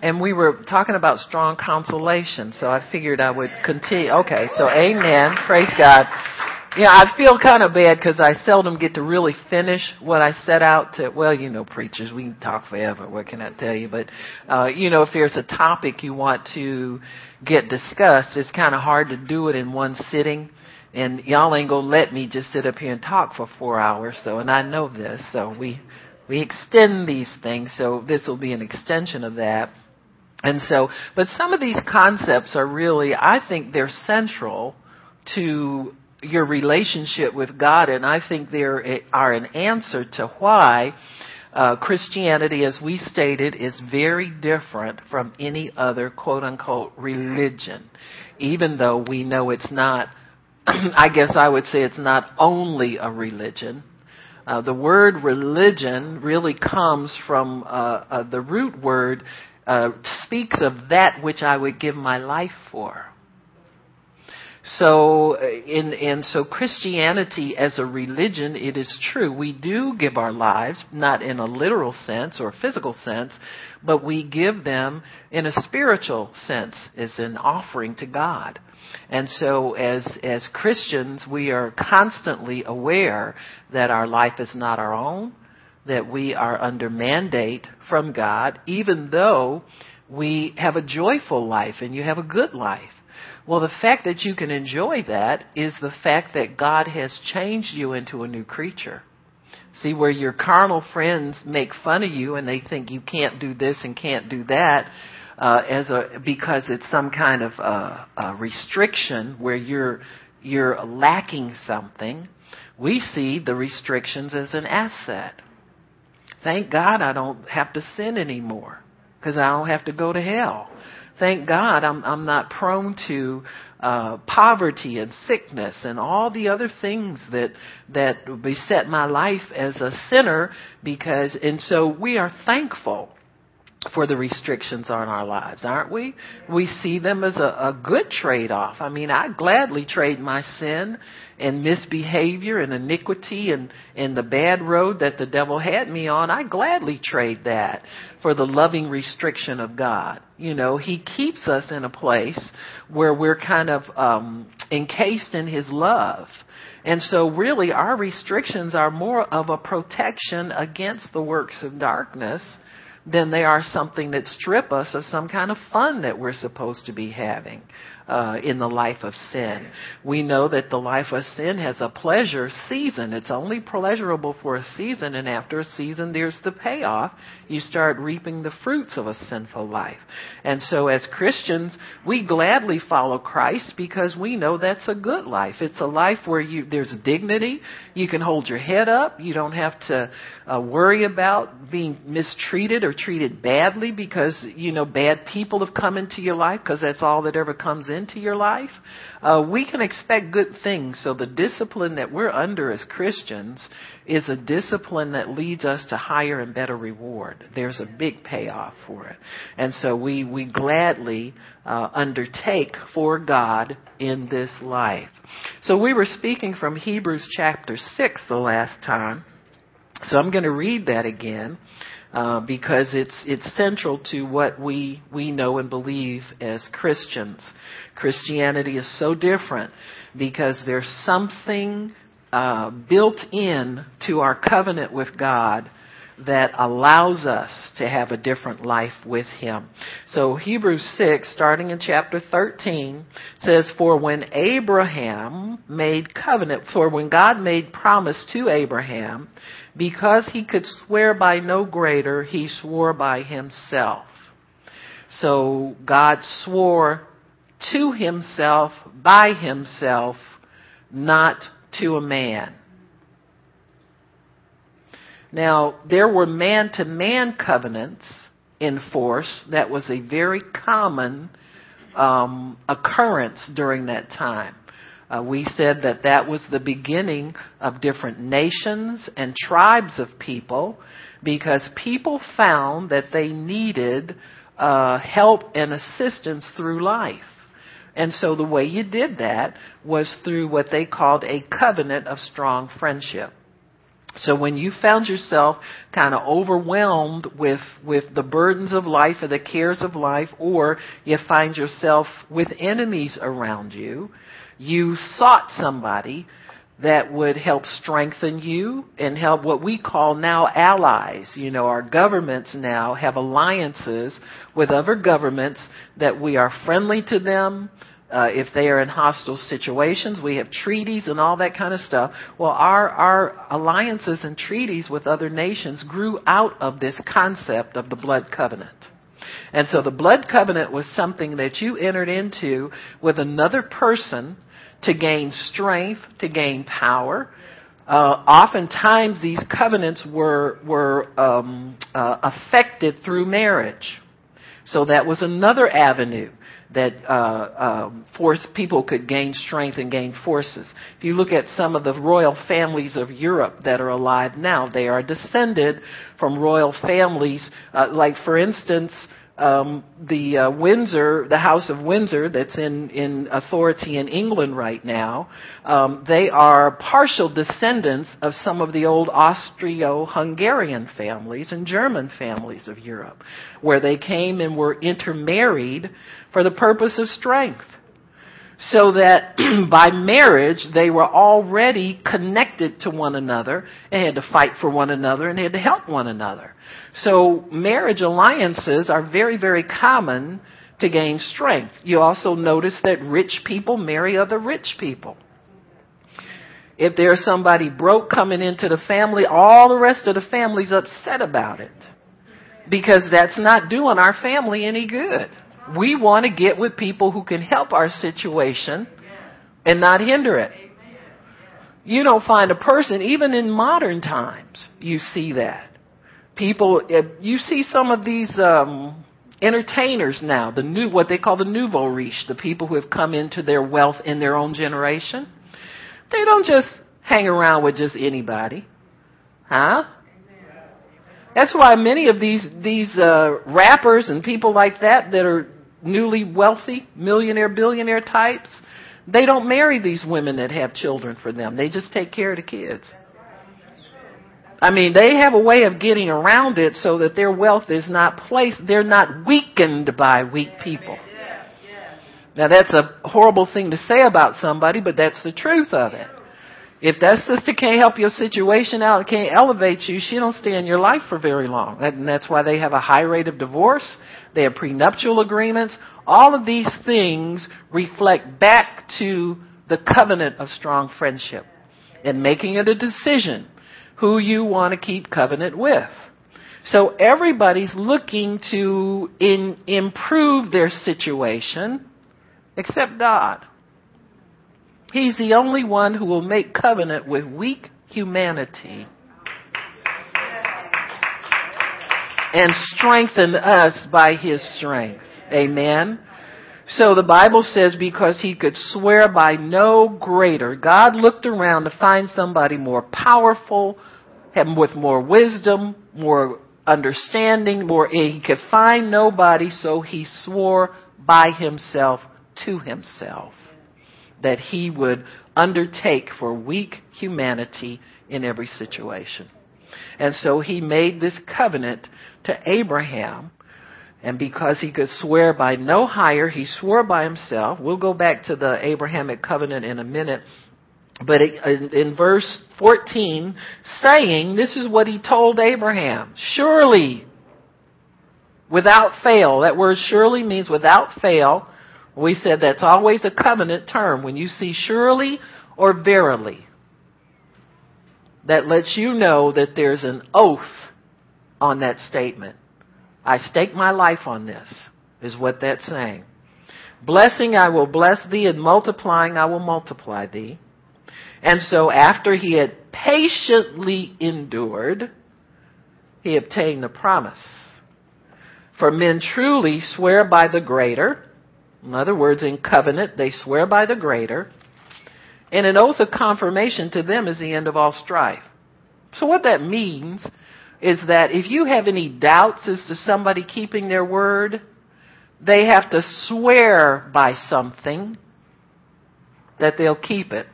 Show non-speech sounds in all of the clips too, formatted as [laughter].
and we were talking about strong consolation, so I figured I would continue. Okay, so amen. Praise God. Yeah, I feel kind of bad because I seldom get to really finish what I set out to. Well, you know, preachers, we can talk forever. What can I tell you? But, uh, you know, if there's a topic you want to get discussed, it's kind of hard to do it in one sitting. And y'all ain't gonna let me just sit up here and talk for four hours. So, and I know this. So we we extend these things, so this will be an extension of that. And so, but some of these concepts are really, I think they're central to your relationship with God, and I think they are an answer to why uh, Christianity, as we stated, is very different from any other quote unquote religion, even though we know it's not, [clears throat] I guess I would say it's not only a religion, uh, the word religion really comes from uh, uh, the root word uh, speaks of that which I would give my life for. So, uh, in, and so Christianity as a religion, it is true. We do give our lives, not in a literal sense or physical sense, but we give them in a spiritual sense as an offering to God. And so as, as Christians, we are constantly aware that our life is not our own, that we are under mandate from God, even though we have a joyful life and you have a good life. Well, the fact that you can enjoy that is the fact that God has changed you into a new creature. See, where your carnal friends make fun of you and they think you can't do this and can't do that, uh, as a because it's some kind of uh, uh, restriction where you're you're lacking something. We see the restrictions as an asset. Thank God I don't have to sin anymore because I don't have to go to hell. Thank God I'm I'm not prone to uh, poverty and sickness and all the other things that that beset my life as a sinner because and so we are thankful for the restrictions on our lives, aren't we? We see them as a, a good trade off. I mean, I gladly trade my sin and misbehavior and iniquity and, and the bad road that the devil had me on. I gladly trade that for the loving restriction of God. You know, He keeps us in a place where we're kind of um, encased in His love. And so really our restrictions are more of a protection against the works of darkness than they are something that strip us of some kind of fun that we're supposed to be having uh, in the life of sin. We know that the life of sin has a pleasure season. It's only pleasurable for a season, and after a season, there's the payoff. You start reaping the fruits of a sinful life. And so, as Christians, we gladly follow Christ because we know that's a good life. It's a life where you there's dignity. You can hold your head up. You don't have to uh, worry about being mistreated or treated badly because you know bad people have come into your life because that's all that ever comes into your life, uh, we can expect good things. So the discipline that we're under as Christians is a discipline that leads us to higher and better reward. There's a big payoff for it. And so we, we gladly uh, undertake for God in this life. So we were speaking from Hebrews chapter 6 the last time. So I'm going to read that again. Uh, because it's it's central to what we we know and believe as Christians. Christianity is so different because there's something uh, built in to our covenant with God that allows us to have a different life with Him. So Hebrews 6, starting in chapter 13, says, For when Abraham made covenant, for when God made promise to Abraham, because he could swear by no greater, he swore by himself. So God swore to himself, by himself, not to a man. Now, there were man to man covenants in force. That was a very common um, occurrence during that time. Uh, we said that that was the beginning of different nations and tribes of people because people found that they needed uh, help and assistance through life. And so the way you did that was through what they called a covenant of strong friendship. So when you found yourself kind of overwhelmed with, with the burdens of life or the cares of life, or you find yourself with enemies around you, you sought somebody that would help strengthen you and help what we call now allies. You know, our governments now have alliances with other governments that we are friendly to them, uh, if they are in hostile situations. We have treaties and all that kind of stuff. Well, our, our alliances and treaties with other nations grew out of this concept of the blood covenant. And so the blood covenant was something that you entered into with another person to gain strength, to gain power. Uh, oftentimes these covenants were, were um, uh, affected through marriage. So that was another avenue that uh, um, force people could gain strength and gain forces. If you look at some of the royal families of Europe that are alive now, they are descended from royal families. Uh, like, for instance, um, the uh, Windsor, the House of Windsor, that's in in authority in England right now, um, they are partial descendants of some of the old Austro-Hungarian families and German families of Europe, where they came and were intermarried for the purpose of strength so that [clears throat] by marriage they were already connected to one another and had to fight for one another and had to help one another. So marriage alliances are very, very common to gain strength. You also notice that rich people marry other rich people. If there's somebody broke coming into the family, all the rest of the family's upset about it. Because that's not doing our family any good. We want to get with people who can help our situation and not hinder it. You don't find a person, even in modern times, you see that. People, you see some of these um, entertainers now, the new, what they call the nouveau riche, the people who have come into their wealth in their own generation. They don't just hang around with just anybody, huh? That's why many of these these uh, rappers and people like that that are newly wealthy, millionaire, billionaire types, they don't marry these women that have children for them. They just take care of the kids. I mean, they have a way of getting around it so that their wealth is not placed, they're not weakened by weak people. Now that's a horrible thing to say about somebody, but that's the truth of it. If that sister can't help your situation out, can't elevate you, she don't stay in your life for very long. And that's why they have a high rate of divorce. They have prenuptial agreements. All of these things reflect back to the covenant of strong friendship and making it a decision who you want to keep covenant with. So everybody's looking to in, improve their situation except God. He's the only one who will make covenant with weak humanity and strengthen us by his strength. Amen. So the Bible says because he could swear by no greater, God looked around to find somebody more powerful, with more wisdom, more understanding, more, he could find nobody, so he swore by himself to himself that he would undertake for weak humanity in every situation. And so he made this covenant to Abraham. And because he could swear by no higher, he swore by himself. We'll go back to the Abrahamic covenant in a minute. But in verse 14, saying, this is what he told Abraham. Surely, without fail, that word surely means without fail, we said that's always a covenant term. When you see surely or verily, that lets you know that there's an oath on that statement. I stake my life on this, is what that's saying. Blessing I will bless thee, and multiplying I will multiply thee. And so after he had patiently endured, he obtained the promise. For men truly swear by the greater, in other words, in covenant, they swear by the greater. And an oath of confirmation to them is the end of all strife. So what that means is that if you have any doubts as to somebody keeping their word, they have to swear by something that they'll keep it.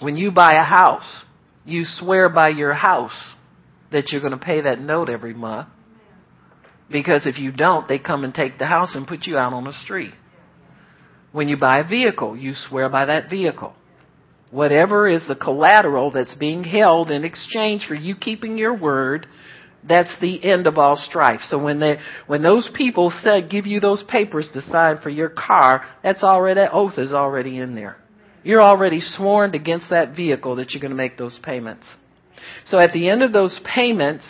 When you buy a house, You swear by your house that you're going to pay that note every month. Because if you don't, they come and take the house and put you out on the street. When you buy a vehicle, you swear by that vehicle. Whatever is the collateral that's being held in exchange for you keeping your word, that's the end of all strife. So when they, when those people said, give you those papers to sign for your car, that's already, that oath is already in there. You're already sworn against that vehicle that you're going to make those payments. So at the end of those payments,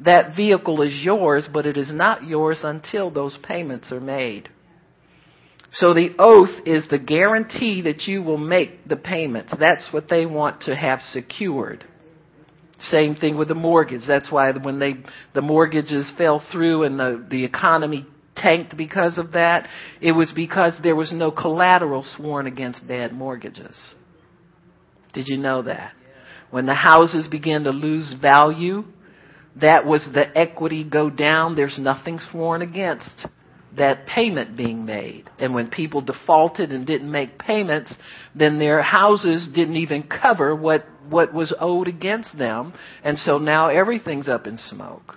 that vehicle is yours, but it is not yours until those payments are made. So the oath is the guarantee that you will make the payments. That's what they want to have secured. Same thing with the mortgage. That's why when they the mortgages fell through and the the economy tanked because of that, it was because there was no collateral sworn against bad mortgages. Did you know that? When the houses began to lose value, that was the equity go down. There's nothing sworn against that payment being made. And when people defaulted and didn't make payments, then their houses didn't even cover what, what was owed against them. And so now everything's up in smoke.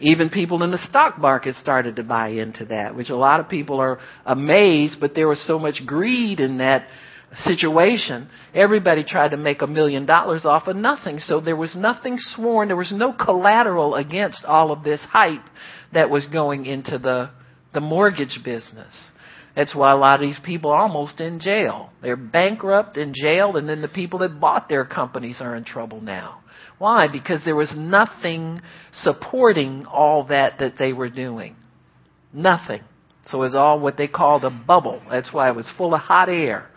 Even people in the stock market started to buy into that, which a lot of people are amazed, but there was so much greed in that situation. Everybody tried to make a million dollars off of nothing. So there was nothing sworn. There was no collateral against all of this hype that was going into the the mortgage business. That's why a lot of these people are almost in jail. They're bankrupt in jail, and then the people that bought their companies are in trouble now. Why? Because there was nothing supporting all that that they were doing. Nothing. So it was all what they called a bubble. That's why it was full of hot air.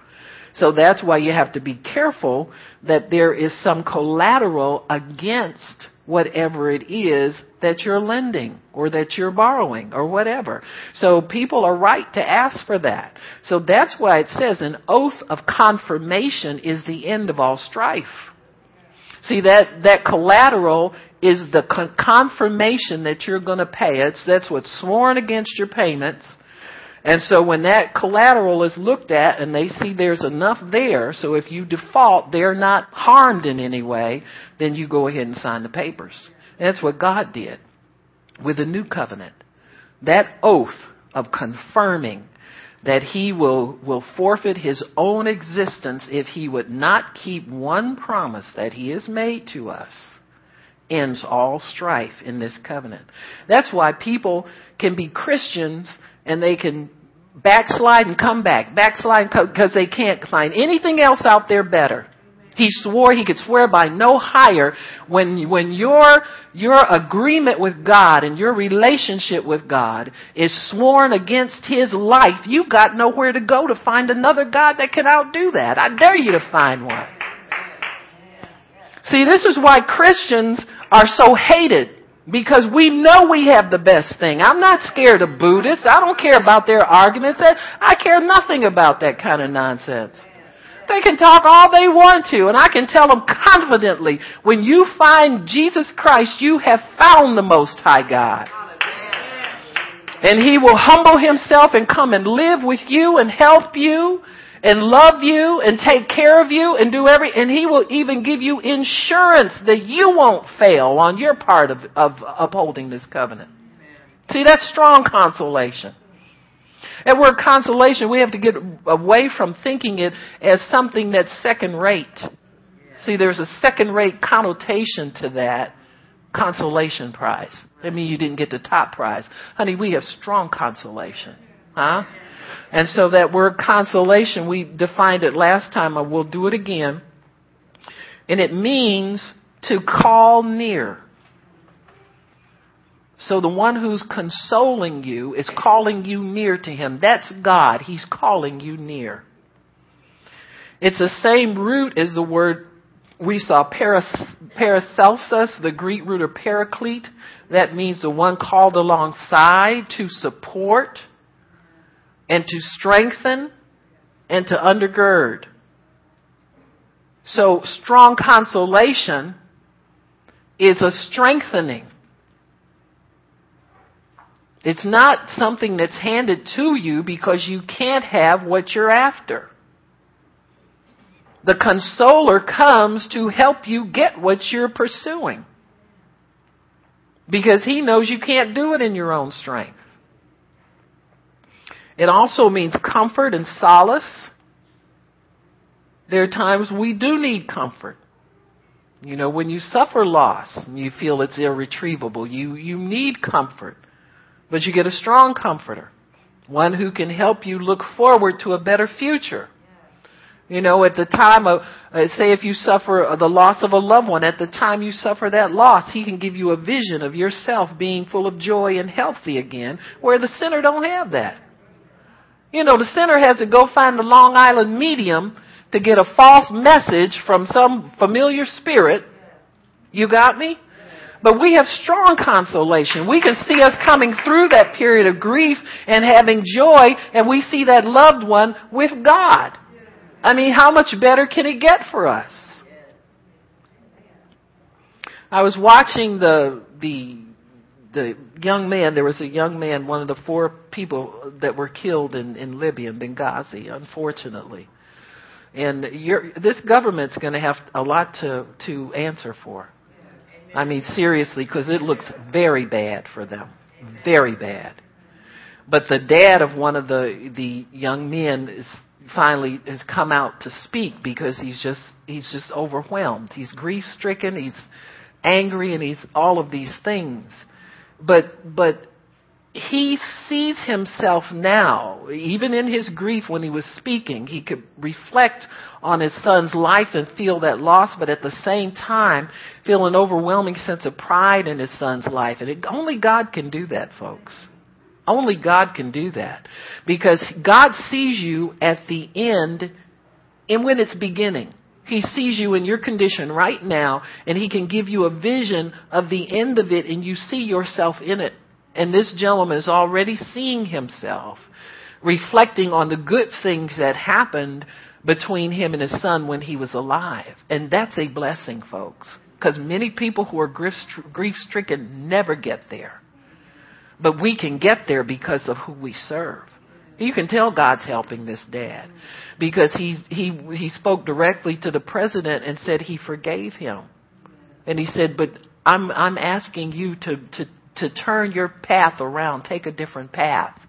So that's why you have to be careful that there is some collateral against whatever it is that you're lending or that you're borrowing or whatever. So people are right to ask for that. So that's why it says an oath of confirmation is the end of all strife. See that that collateral is the con- confirmation that you're going to pay. It's that's what's sworn against your payments. And so when that collateral is looked at and they see there's enough there, so if you default, they're not harmed in any way, then you go ahead and sign the papers. That's what God did with the new covenant. That oath of confirming that he will, will forfeit his own existence if he would not keep one promise that he has made to us ends all strife in this covenant. That's why people can be Christians and they can backslide and come back, backslide because they can't find anything else out there better. He swore he could swear by no higher when when your your agreement with God and your relationship with God is sworn against his life, you've got nowhere to go to find another God that can outdo that. I dare you to find one. See, this is why Christians are so hated because we know we have the best thing. I'm not scared of Buddhists. I don't care about their arguments. I care nothing about that kind of nonsense. They can talk all they want to, and I can tell them confidently, when you find Jesus Christ, you have found the Most High God. And He will humble Himself and come and live with you and help you and love you and take care of you and do every, and He will even give you insurance that you won't fail on your part of, of upholding this covenant. See, that's strong consolation. That word consolation, we have to get away from thinking it as something that's second rate. See, there's a second rate connotation to that consolation prize. I mean, you didn't get the top prize. Honey, we have strong consolation. Huh? And so that word consolation, we defined it last time, and we'll do it again. And it means to call near. So the one who's consoling you is calling you near to him. That's God. He's calling you near. It's the same root as the word we saw, paraklesis, the Greek root of paraclete. That means the one called alongside to support and to strengthen and to undergird. So strong consolation is a strengthening. It's not something that's handed to you because you can't have what you're after. The consoler comes to help you get what you're pursuing. Because he knows you can't do it in your own strength. It also means comfort and solace. There are times we do need comfort. You know, when you suffer loss and you feel it's irretrievable, you, you need comfort. But you get a strong comforter. One who can help you look forward to a better future. You know, at the time of, uh, say if you suffer the loss of a loved one, at the time you suffer that loss, He can give you a vision of yourself being full of joy and healthy again, where the sinner don't have that. You know, the sinner has to go find the Long Island medium to get a false message from some familiar spirit. You got me? But we have strong consolation. We can see us coming through that period of grief and having joy, and we see that loved one with God. I mean, how much better can it get for us? I was watching the the the young man. There was a young man, one of the four people that were killed in in Libya, in Benghazi, unfortunately. And this government's going to have a lot to to answer for. I mean, seriously, because it looks very bad for them, very bad. But the dad of one of the the young men is finally has come out to speak because he's just he's just overwhelmed. He's grief stricken. He's angry, and he's all of these things. But but he sees himself now, even in his grief when he was speaking, he could reflect on his son's life and feel that loss, but at the same time feel an overwhelming sense of pride in his son's life. And it, only God can do that, folks. Only God can do that. Because God sees you at the end and when it's beginning. He sees you in your condition right now and he can give you a vision of the end of it and you see yourself in it. And this gentleman is already seeing himself reflecting on the good things that happened between him and his son when he was alive. And that's a blessing, folks. Because many people who are grief stricken never get there. But we can get there because of who we serve. You can tell God's helping this dad because he he he spoke directly to the president and said he forgave him. And he said, "But I'm I'm asking you to to to turn your path around, take a different path."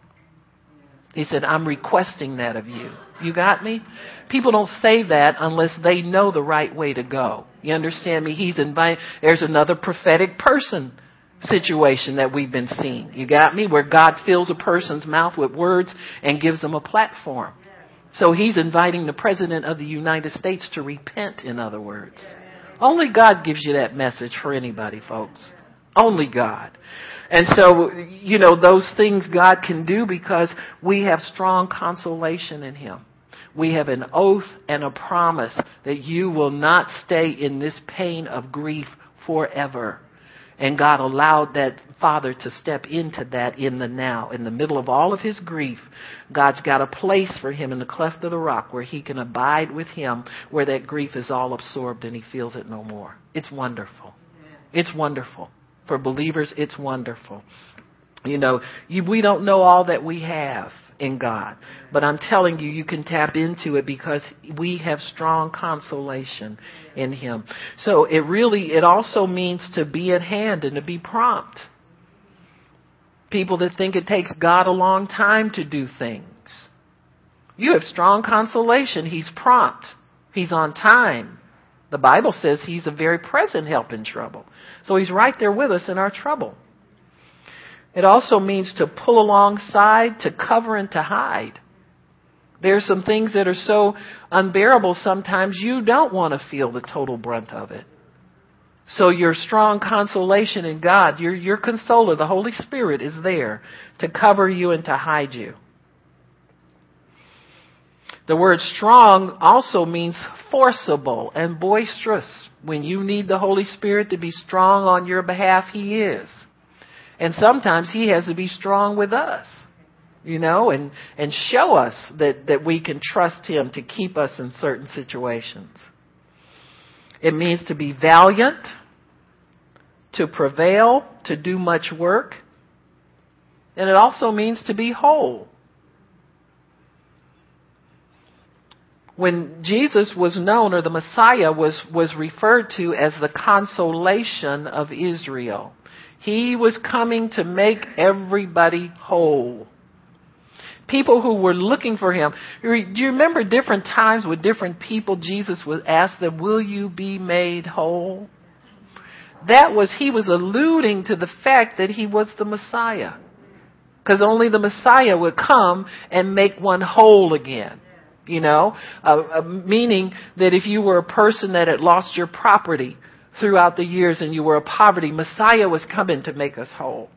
He said, "I'm requesting that of you." You got me? People don't say that unless they know the right way to go. You understand me? He's inviting. There's another prophetic person situation that we've been seeing. You got me? Where God fills a person's mouth with words and gives them a platform. So he's inviting the President of the United States to repent, in other words. Only God gives you that message for anybody, folks. Only God. And so, you know, those things God can do because we have strong consolation in Him. We have an oath and a promise that you will not stay in this pain of grief forever. And God allowed that father to step into that in the now. In the middle of all of his grief, God's got a place for him in the cleft of the rock where he can abide with him, where that grief is all absorbed and he feels it no more. It's wonderful. It's wonderful. For believers, it's wonderful. You know, you, we don't know all that we have in God. But I'm telling you, you can tap into it because we have strong consolation in Him. So it really, it also means to be at hand and to be prompt. People that think it takes God a long time to do things. You have strong consolation. He's prompt. He's on time. The Bible says He's a very present help in trouble. So He's right there with us in our trouble. It also means to pull alongside, to cover, and to hide. There are some things that are so unbearable sometimes you don't want to feel the total brunt of it. So your strong consolation in God, your, your consoler, the Holy Spirit is there to cover you and to hide you. The word strong also means forcible and boisterous. When you need the Holy Spirit to be strong on your behalf, He is. And sometimes he has to be strong with us, you know, and, and show us that, that we can trust him to keep us in certain situations. It means to be valiant, to prevail, to do much work. And it also means to be whole. when Jesus was known or the Messiah was, was referred to as the consolation of Israel. He was coming to make everybody whole. People who were looking for him. Do you remember different times with different people Jesus would ask them, will you be made whole? That was, he was alluding to the fact that he was the Messiah. Because only the Messiah would come and make one whole again. You know, uh, uh, meaning that if you were a person that had lost your property throughout the years and you were a poverty, Messiah was coming to make us whole.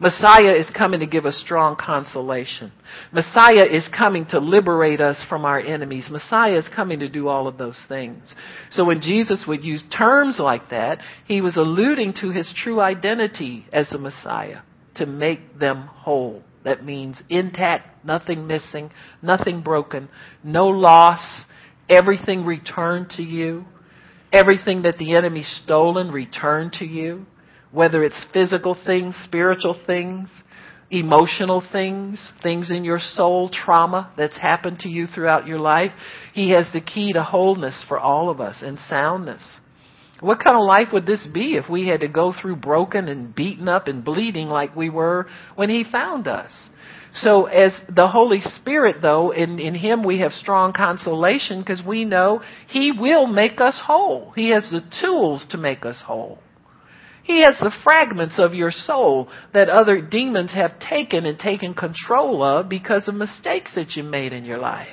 Messiah is coming to give us strong consolation. Messiah is coming to liberate us from our enemies. Messiah is coming to do all of those things. So when Jesus would use terms like that, he was alluding to his true identity as the Messiah to make them whole. That means intact, nothing missing, nothing broken, no loss, everything returned to you, everything that the enemy stolen returned to you, whether it's physical things, spiritual things, emotional things, things in your soul, trauma that's happened to you throughout your life. He has the key to wholeness for all of us and soundness. What kind of life would this be if we had to go through broken and beaten up and bleeding like we were when He found us? So as the Holy Spirit though, in, in Him we have strong consolation because we know He will make us whole. He has the tools to make us whole. He has the fragments of your soul that other demons have taken and taken control of because of mistakes that you made in your life.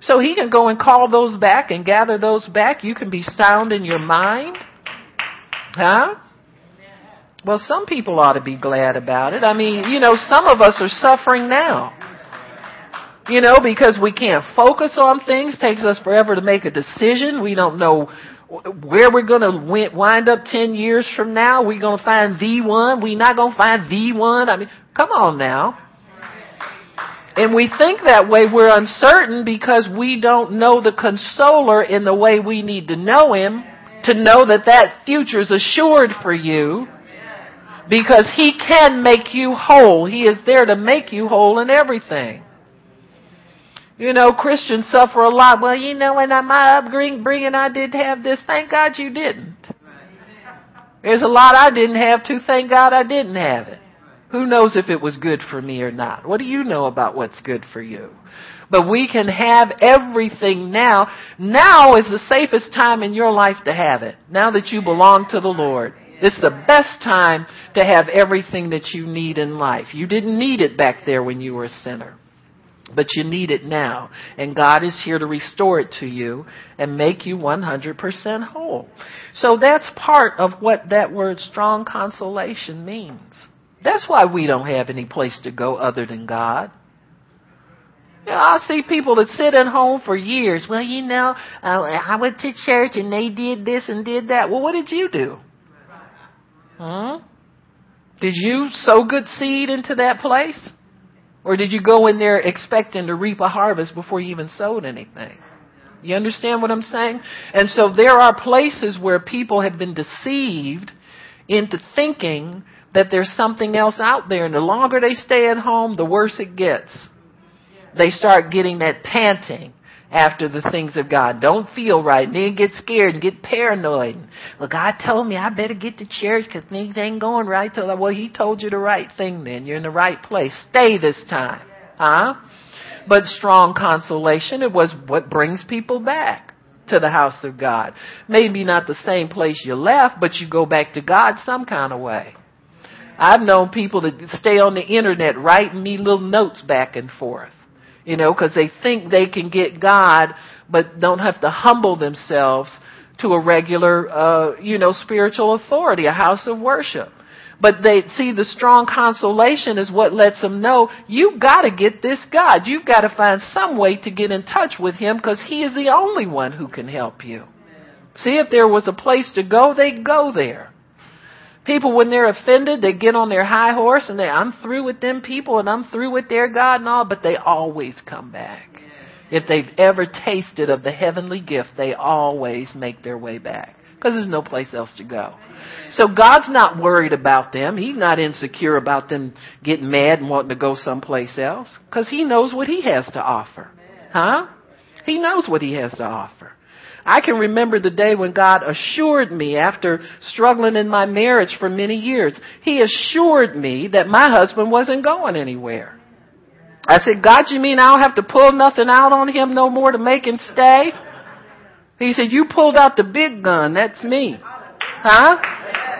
So he can go and call those back and gather those back. You can be sound in your mind. Huh? Well, some people ought to be glad about it. I mean, you know, some of us are suffering now. You know, because we can't focus on things. Takes us forever to make a decision. We don't know where we're going to wind up 10 years from now. We're going to find the one. We're not going to find the one. I mean, come on now. And we think that way we're uncertain because we don't know the consoler in the way we need to know him to know that that future is assured for you because he can make you whole. He is there to make you whole in everything. You know, Christians suffer a lot. Well, you know, when my upbringing, I did have this. Thank God you didn't. There's a lot I didn't have too. Thank God I didn't have it. Who knows if it was good for me or not? What do you know about what's good for you? But we can have everything now. Now is the safest time in your life to have it. Now that you belong to the Lord. It's the best time to have everything that you need in life. You didn't need it back there when you were a sinner. But you need it now. And God is here to restore it to you and make you 100% whole. So that's part of what that word strong consolation means. That's why we don't have any place to go other than God. You know, I see people that sit at home for years. Well, you know, uh, I went to church and they did this and did that. Well, what did you do? Huh? Did you sow good seed into that place? Or did you go in there expecting to reap a harvest before you even sowed anything? You understand what I'm saying? And so there are places where people have been deceived into thinking that there's something else out there. And the longer they stay at home, the worse it gets. They start getting that panting after the things of God. Don't feel right. And then get scared and get paranoid. Well, God told me I better get to church because things ain't going right. Till well, He told you the right thing then. You're in the right place. Stay this time. Huh? But strong consolation, it was what brings people back to the house of God. Maybe not the same place you left, but you go back to God some kind of way. I've known people that stay on the internet writing me little notes back and forth, you know, because they think they can get God, but don't have to humble themselves to a regular, uh, you know, spiritual authority, a house of worship. But they see the strong consolation is what lets them know you've got to get this God. You've got to find some way to get in touch with Him because He is the only one who can help you. See, if there was a place to go, they'd go there. People, when they're offended, they get on their high horse and they, I'm through with them people and I'm through with their God and all, but they always come back. If they've ever tasted of the heavenly gift, they always make their way back. Because there's no place else to go. So God's not worried about them. He's not insecure about them getting mad and wanting to go someplace else. Because He knows what He has to offer. Huh? He knows what he has to offer. I can remember the day when God assured me after struggling in my marriage for many years, He assured me that my husband wasn't going anywhere. I said, God, you mean I don't have to pull nothing out on him no more to make him stay? He said, you pulled out the big gun. That's me. Huh?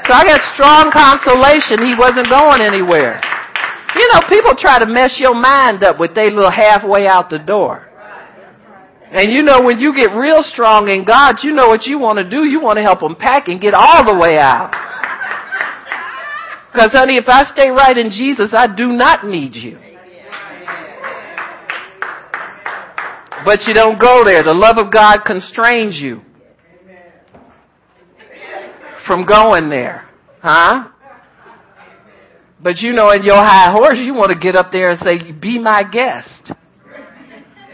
So I got strong consolation he wasn't going anywhere. You know, people try to mess your mind up with they little halfway out the door. And you know, when you get real strong in God, you know what you want to do. You want to help them pack and get all the way out. Because honey, if I stay right in Jesus, I do not need you. But you don't go there. The love of God constrains you from going there. Huh? But you know, in your high horse, you want to get up there and say, be my guest.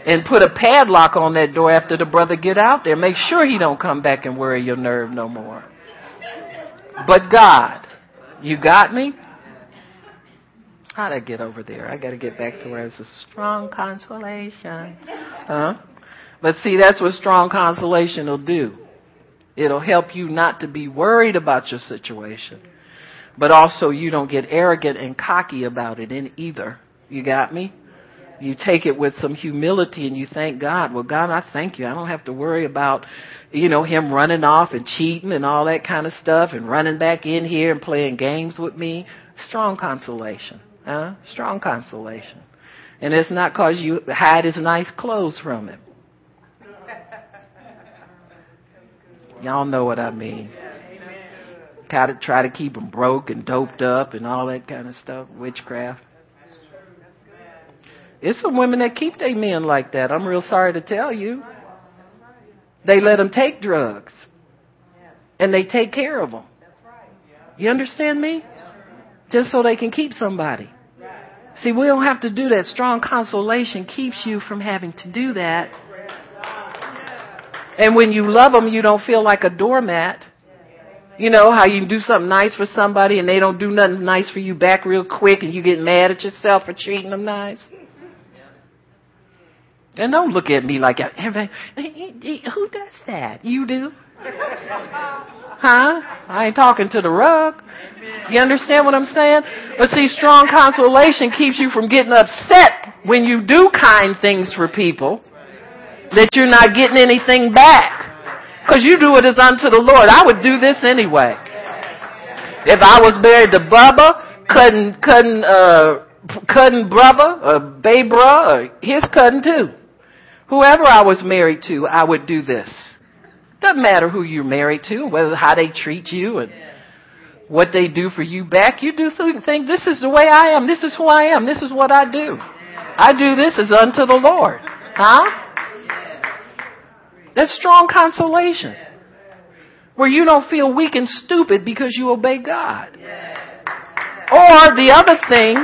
And put a padlock on that door after the brother get out there. Make sure he don't come back and worry your nerve no more. But God, you got me? How'd I get over there? I gotta get back to where it's a strong consolation. Huh? But see, that's what strong consolation will do. It'll help you not to be worried about your situation. But also you don't get arrogant and cocky about it in either. You got me? You take it with some humility and you thank God. Well, God, I thank you. I don't have to worry about, you know, him running off and cheating and all that kind of stuff and running back in here and playing games with me. Strong consolation. Huh? Strong consolation. And it's not because you hide his nice clothes from him. Y'all know what I mean. Of try to keep him broke and doped up and all that kind of stuff. Witchcraft. It's some women that keep their men like that. I'm real sorry to tell you. They let them take drugs. And they take care of them. You understand me? Just so they can keep somebody. See, we don't have to do that. Strong consolation keeps you from having to do that. And when you love them, you don't feel like a doormat. You know how you do something nice for somebody and they don't do nothing nice for you back real quick and you get mad at yourself for treating them nice? And don't look at me like, who does that? You do? Huh? I ain't talking to the rug. You understand what I'm saying? But see, strong consolation keeps you from getting upset when you do kind things for people that you're not getting anything back. Cause you do it as unto the Lord. I would do this anyway. If I was married to Bubba, couldn't, uh, couldn't brother, or bro, or his cousin too. Whoever I was married to, I would do this. Doesn't matter who you're married to, whether how they treat you and what they do for you back. You do think this is the way I am. This is who I am. This is what I do. I do this as unto the Lord. Huh? That's strong consolation. Where you don't feel weak and stupid because you obey God. Or the other thing,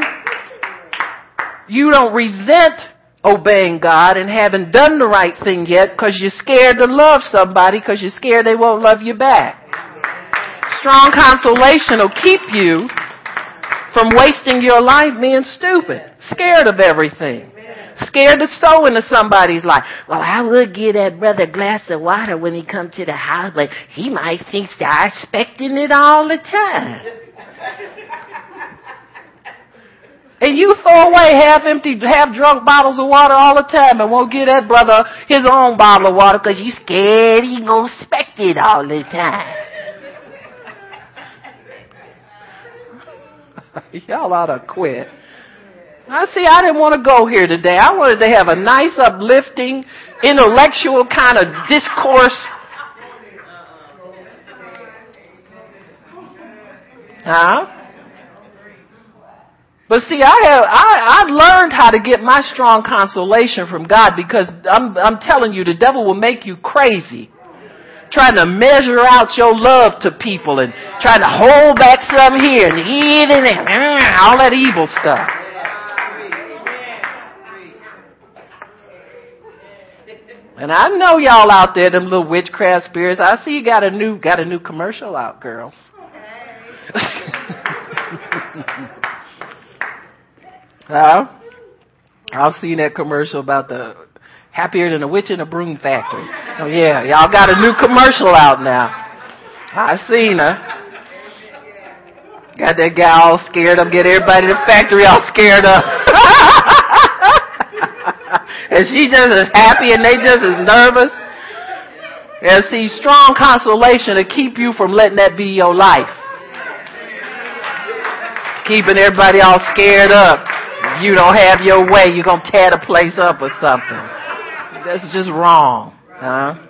you don't resent obeying God and haven't done the right thing yet because you're scared to love somebody because you're scared they won't love you back. Strong consolation will keep you from wasting your life being stupid, scared of everything. Scared to sow into somebody's life. Well, I would give that brother a glass of water when he come to the house, but he might think that I'm expecting it all the time. And you throw away half empty, half drunk bottles of water all the time and won't give that brother his own bottle of water because you scared he gonna expect it all the time. [laughs] Y'all ought to quit. I see, I didn't want to go here today. I wanted to have a nice, uplifting, intellectual kind of discourse. Huh? But see, I have I, I learned how to get my strong consolation from God because I'm I'm telling you, the devil will make you crazy, trying to measure out your love to people and trying to hold back some here and eat and ah, all that evil stuff. And I know y'all out there, them little witchcraft spirits. I see you got a new got a new commercial out, girls. [laughs] huh? I've seen that commercial about the Happier than a witch in a broom factory. Oh yeah, y'all got a new commercial out now. I seen her. Got that guy all scared up, get everybody in the factory all scared up. [laughs] and she just as happy and they just as nervous. And see, strong consolation to keep you from letting that be your life. Keeping everybody all scared up. You don't have your way, you're gonna tear the place up or something. That's just wrong. Huh?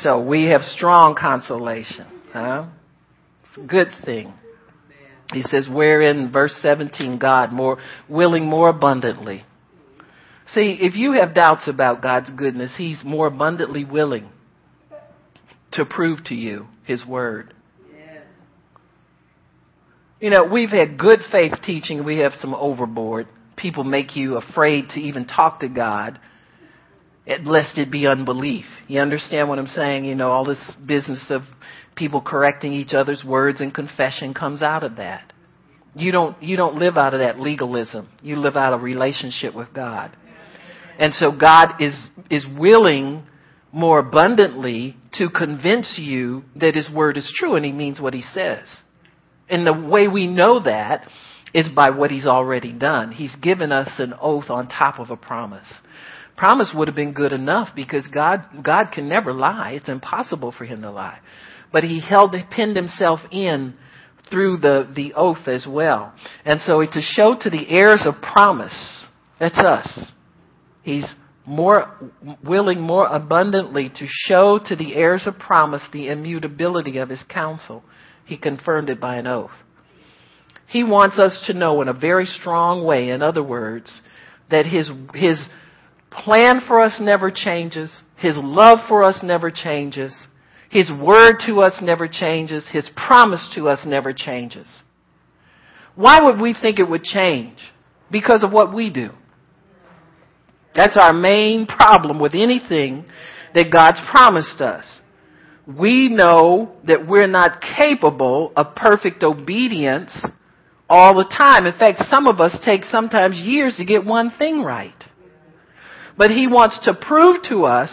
So we have strong consolation. Huh? It's a good thing. He says, wherein, verse 17, God more willing more abundantly. See, if you have doubts about God's goodness, He's more abundantly willing to prove to you His Word. You know, we've had good faith teaching, we have some overboard. People make you afraid to even talk to God lest it be unbelief. You understand what I'm saying? You know, all this business of people correcting each other's words and confession comes out of that. You don't, you don't live out of that legalism. You live out of relationship with God. And so God is, is willing more abundantly to convince you that His word is true and He means what He says. And the way we know that is by what He's already done. He's given us an oath on top of a promise promise would have been good enough because God, God can never lie. It's impossible for him to lie. But he held, pinned himself in through the, the oath as well. And so to show to the heirs of promise, that's us. He's more willing more abundantly to show to the heirs of promise the immutability of his counsel. He confirmed it by an oath. He wants us to know in a very strong way, in other words, that his, his plan for us never changes. His love for us never changes. His word to us never changes. His promise to us never changes. Why would we think it would change? Because of what we do. That's our main problem with anything that God's promised us. We know that we're not capable of perfect obedience all the time. In fact, some of us take sometimes years to get one thing right. But he wants to prove to us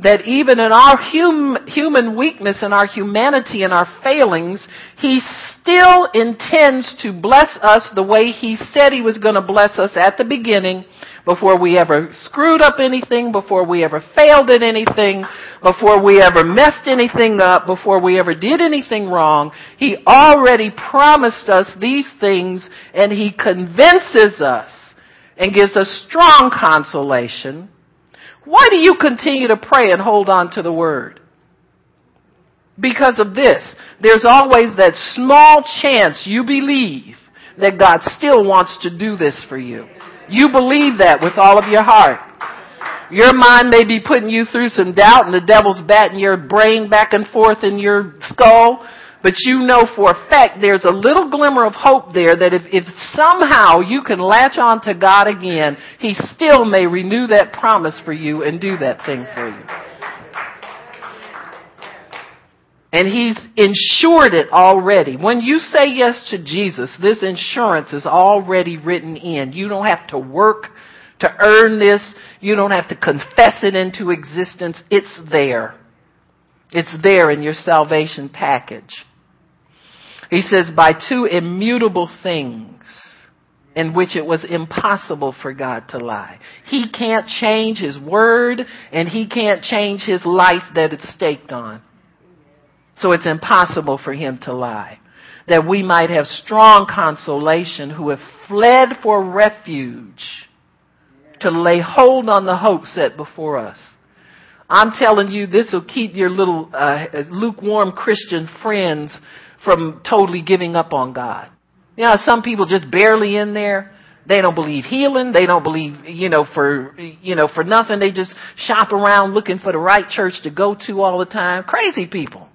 that even in our hum, human weakness and our humanity and our failings, he still intends to bless us the way he said he was going to bless us at the beginning before we ever screwed up anything, before we ever failed at anything, before we ever messed anything up, before we ever did anything wrong. He already promised us these things and he convinces us and gives us strong consolation, why do you continue to pray and hold on to the word? Because of this. There's always that small chance you believe that God still wants to do this for you. You believe that with all of your heart. Your mind may be putting you through some doubt and the devil's batting your brain back and forth in your skull, but you know for a fact there's a little glimmer of hope there that if, if somehow you can latch on to God again, He still may renew that promise for you and do that thing for you. And He's insured it already. When you say yes to Jesus, this insurance is already written in. You don't have to work to earn this. You don't have to confess it into existence. It's there. It's there in your salvation package. He says, by two immutable things in which it was impossible for God to lie. He can't change His word and He can't change His life that it's staked on. So it's impossible for Him to lie. That we might have strong consolation who have fled for refuge to lay hold on the hope set before us. I'm telling you, this will keep your little uh, lukewarm Christian friends from totally giving up on God. You know, some people just barely in there. They don't believe healing. They don't believe, you know, for, you know, for nothing. They just shop around looking for the right church to go to all the time. Crazy people.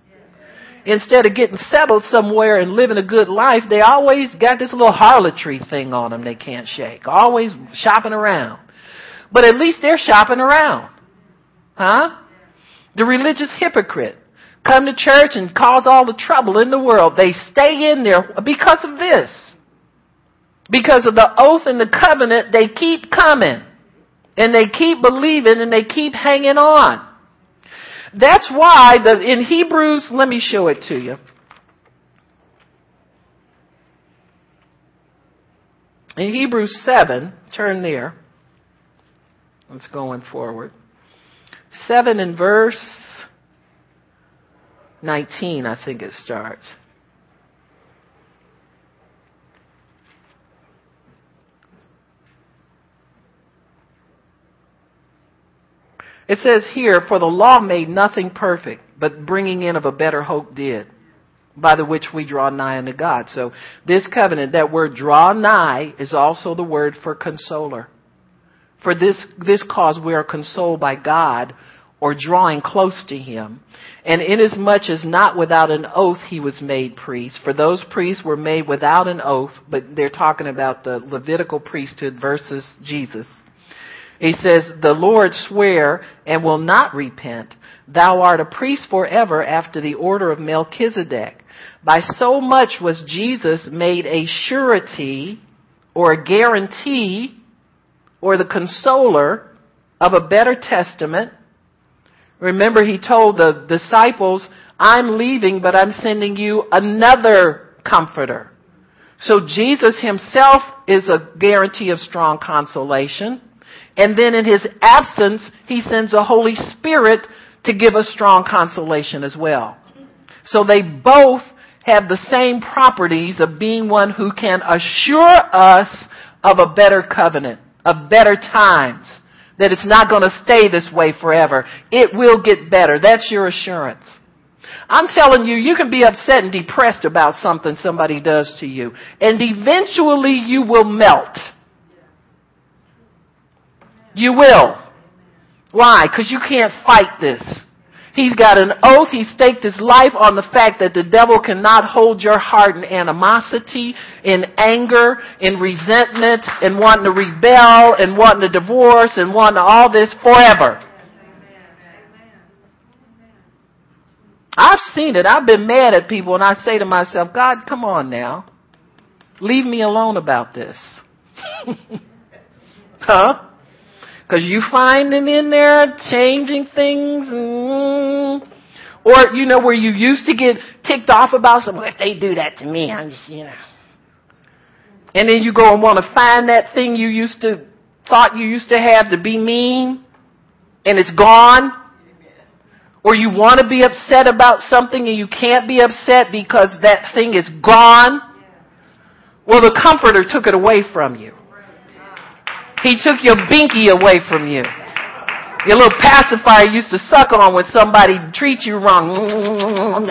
Instead of getting settled somewhere and living a good life, they always got this little harlotry thing on them they can't shake. Always shopping around. But at least they're shopping around. Huh? The religious hypocrite come to church and cause all the trouble in the world. They stay in there because of this. Because of the oath and the covenant, they keep coming. And they keep believing and they keep hanging on. That's why the, in Hebrews, let me show it to you. In Hebrews 7, turn there. Let's going forward. 7 in verse 19, I think it starts. It says here, for the law made nothing perfect, but bringing in of a better hope did, by the which we draw nigh unto God. So this covenant, that word draw nigh is also the word for consoler. For this, this cause we are consoled by God or drawing close to him. And inasmuch as not without an oath he was made priest, for those priests were made without an oath, but they're talking about the Levitical priesthood versus Jesus. He says, The Lord swear and will not repent. Thou art a priest forever after the order of Melchizedek. By so much was Jesus made a surety or a guarantee or the consoler of a better testament. Remember, he told the disciples, I'm leaving, but I'm sending you another comforter. So Jesus himself is a guarantee of strong consolation. And then in his absence, he sends the Holy Spirit to give us strong consolation as well. So they both have the same properties of being one who can assure us of a better covenant, of better times, that it's not going to stay this way forever. It will get better. That's your assurance. I'm telling you, you can be upset and depressed about something somebody does to you, and eventually you will melt. You will. Why? Because you can't fight this. He's got an oath. He staked his life on the fact that the devil cannot hold your heart in animosity, in anger, in resentment, in wanting to rebel, and wanting to divorce, and wanting all this forever. I've seen it. I've been mad at people and I say to myself, God, come on now. Leave me alone about this. [laughs] huh? Because you find them in there changing things. Mm, or, you know, where you used to get ticked off about something. If they do that to me, I'm just, you know. And then you go and want to find that thing you used to, thought you used to have to be mean. And it's gone. Or you want to be upset about something and you can't be upset because that thing is gone. Well, the comforter took it away from you. He took your binky away from you. Your little pacifier used to suck on when somebody treats you wrong.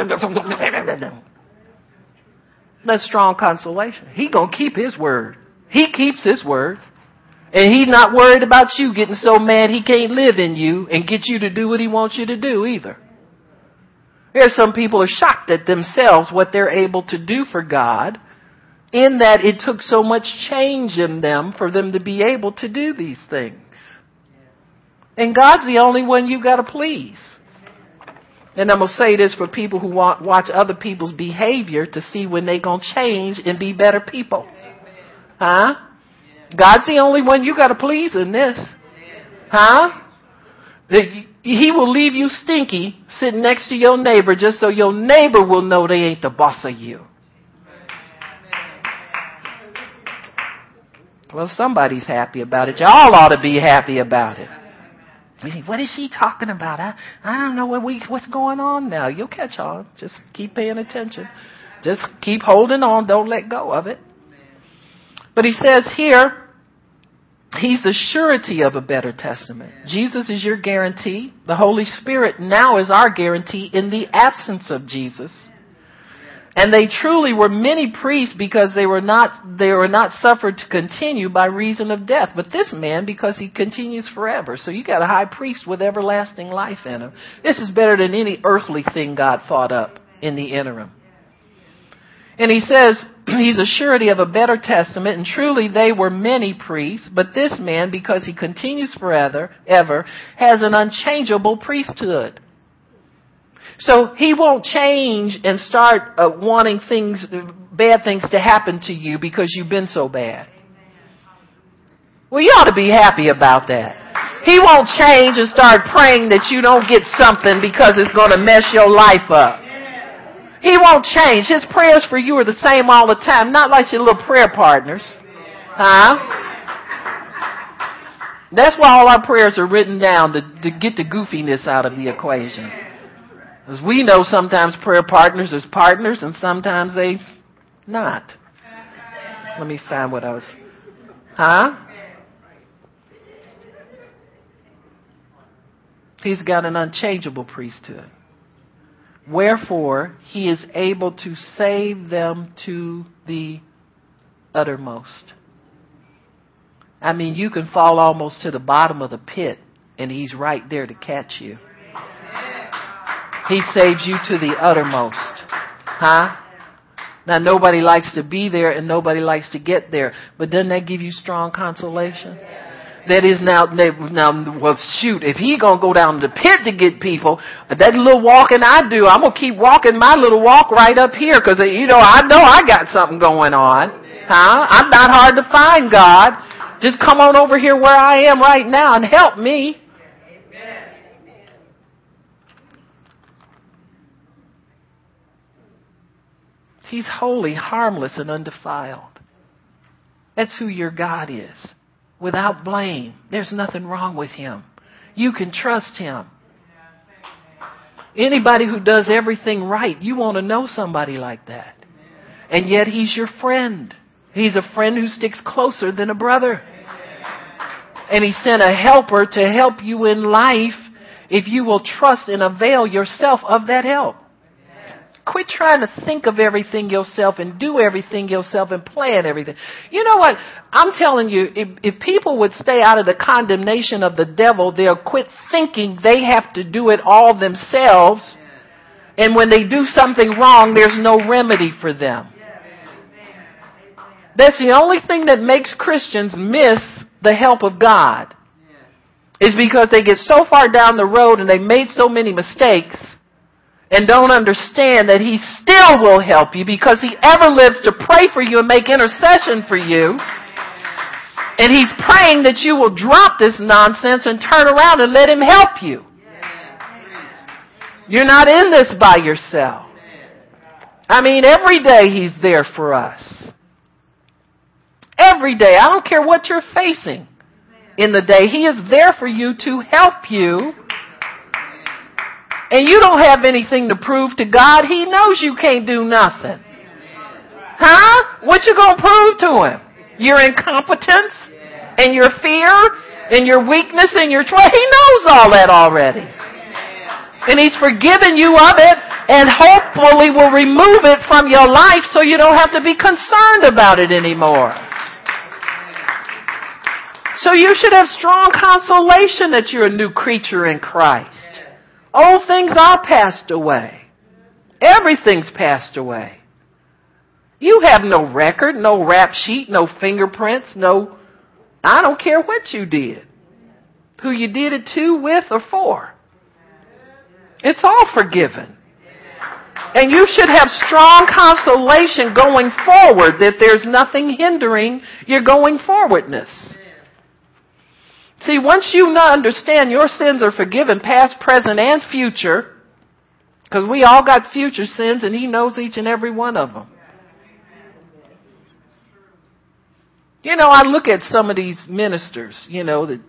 That's strong consolation. He gonna keep his word. He keeps his word. And he's not worried about you getting so mad he can't live in you and get you to do what he wants you to do either. There are some people are shocked at themselves what they're able to do for God in that it took so much change in them for them to be able to do these things. And God's the only one you gotta please. And I'm gonna say this for people who want, watch other people's behavior to see when they're gonna change and be better people. Huh? God's the only one you gotta please in this. Huh? He will leave you stinky sitting next to your neighbor just so your neighbor will know they ain't the boss of you. Well, somebody's happy about it. Y'all ought to be happy about it. What is she talking about? I, I don't know what we, what's going on now. You'll catch on. Just keep paying attention. Just keep holding on. Don't let go of it. But he says here, he's the surety of a better testament. Jesus is your guarantee. The Holy Spirit now is our guarantee in the absence of Jesus. And they truly were many priests because they were not, they were not suffered to continue by reason of death. But this man, because he continues forever. So you got a high priest with everlasting life in him. This is better than any earthly thing God thought up in the interim. And he says, [clears throat] he's a surety of a better testament, and truly they were many priests, but this man, because he continues forever, ever, has an unchangeable priesthood. So he won't change and start uh, wanting things, bad things to happen to you because you've been so bad. Well, you ought to be happy about that. He won't change and start praying that you don't get something because it's going to mess your life up. He won't change. His prayers for you are the same all the time, not like your little prayer partners. Huh? That's why all our prayers are written down to, to get the goofiness out of the equation. As we know sometimes prayer partners is partners and sometimes they not. Let me find what I was. Huh? He's got an unchangeable priesthood. Wherefore, he is able to save them to the uttermost. I mean, you can fall almost to the bottom of the pit, and he's right there to catch you. He saves you to the uttermost. Huh? Now, nobody likes to be there and nobody likes to get there, but doesn't that give you strong consolation? that is now, now, well shoot, if he gonna go down the pit to get people, that little walking I do, I'm gonna keep walking my little walk right up here, cause uh, you know, I know I got something going on. Huh? I'm not hard to find, God. Just come on over here where I am right now and help me. He's holy, harmless, and undefiled. That's who your God is without blame. There's nothing wrong with him. You can trust him. Anybody who does everything right, you want to know somebody like that. And yet he's your friend. He's a friend who sticks closer than a brother. And he sent a helper to help you in life if you will trust and avail yourself of that help. Quit trying to think of everything yourself and do everything yourself and plan everything. You know what? I'm telling you, if, if people would stay out of the condemnation of the devil, they'll quit thinking they have to do it all themselves. And when they do something wrong, there's no remedy for them. That's the only thing that makes Christians miss the help of God. Is because they get so far down the road and they made so many mistakes and don't understand that He still will help you because He ever lives to pray for you and make intercession for you. And He's praying that you will drop this nonsense and turn around and let Him help you. You're not in this by yourself. I mean, every day He's there for us. Every day. I don't care what you're facing in the day. He is there for you to help you and you don't have anything to prove to God, He knows you can't do nothing. Huh? What you gonna prove to Him? Your incompetence and your fear and your weakness and your tr- He knows all that already. And He's forgiven you of it and hopefully will remove it from your life so you don't have to be concerned about it anymore. So you should have strong consolation that you're a new creature in Christ. Old things are passed away. Everything's passed away. You have no record, no rap sheet, no fingerprints, no, I don't care what you did. Who you did it to, with, or for. It's all forgiven. And you should have strong consolation going forward that there's nothing hindering your going forwardness. See, once you understand your sins are forgiven, past, present, and future, because we all got future sins and He knows each and every one of them. You know, I look at some of these ministers, you know, that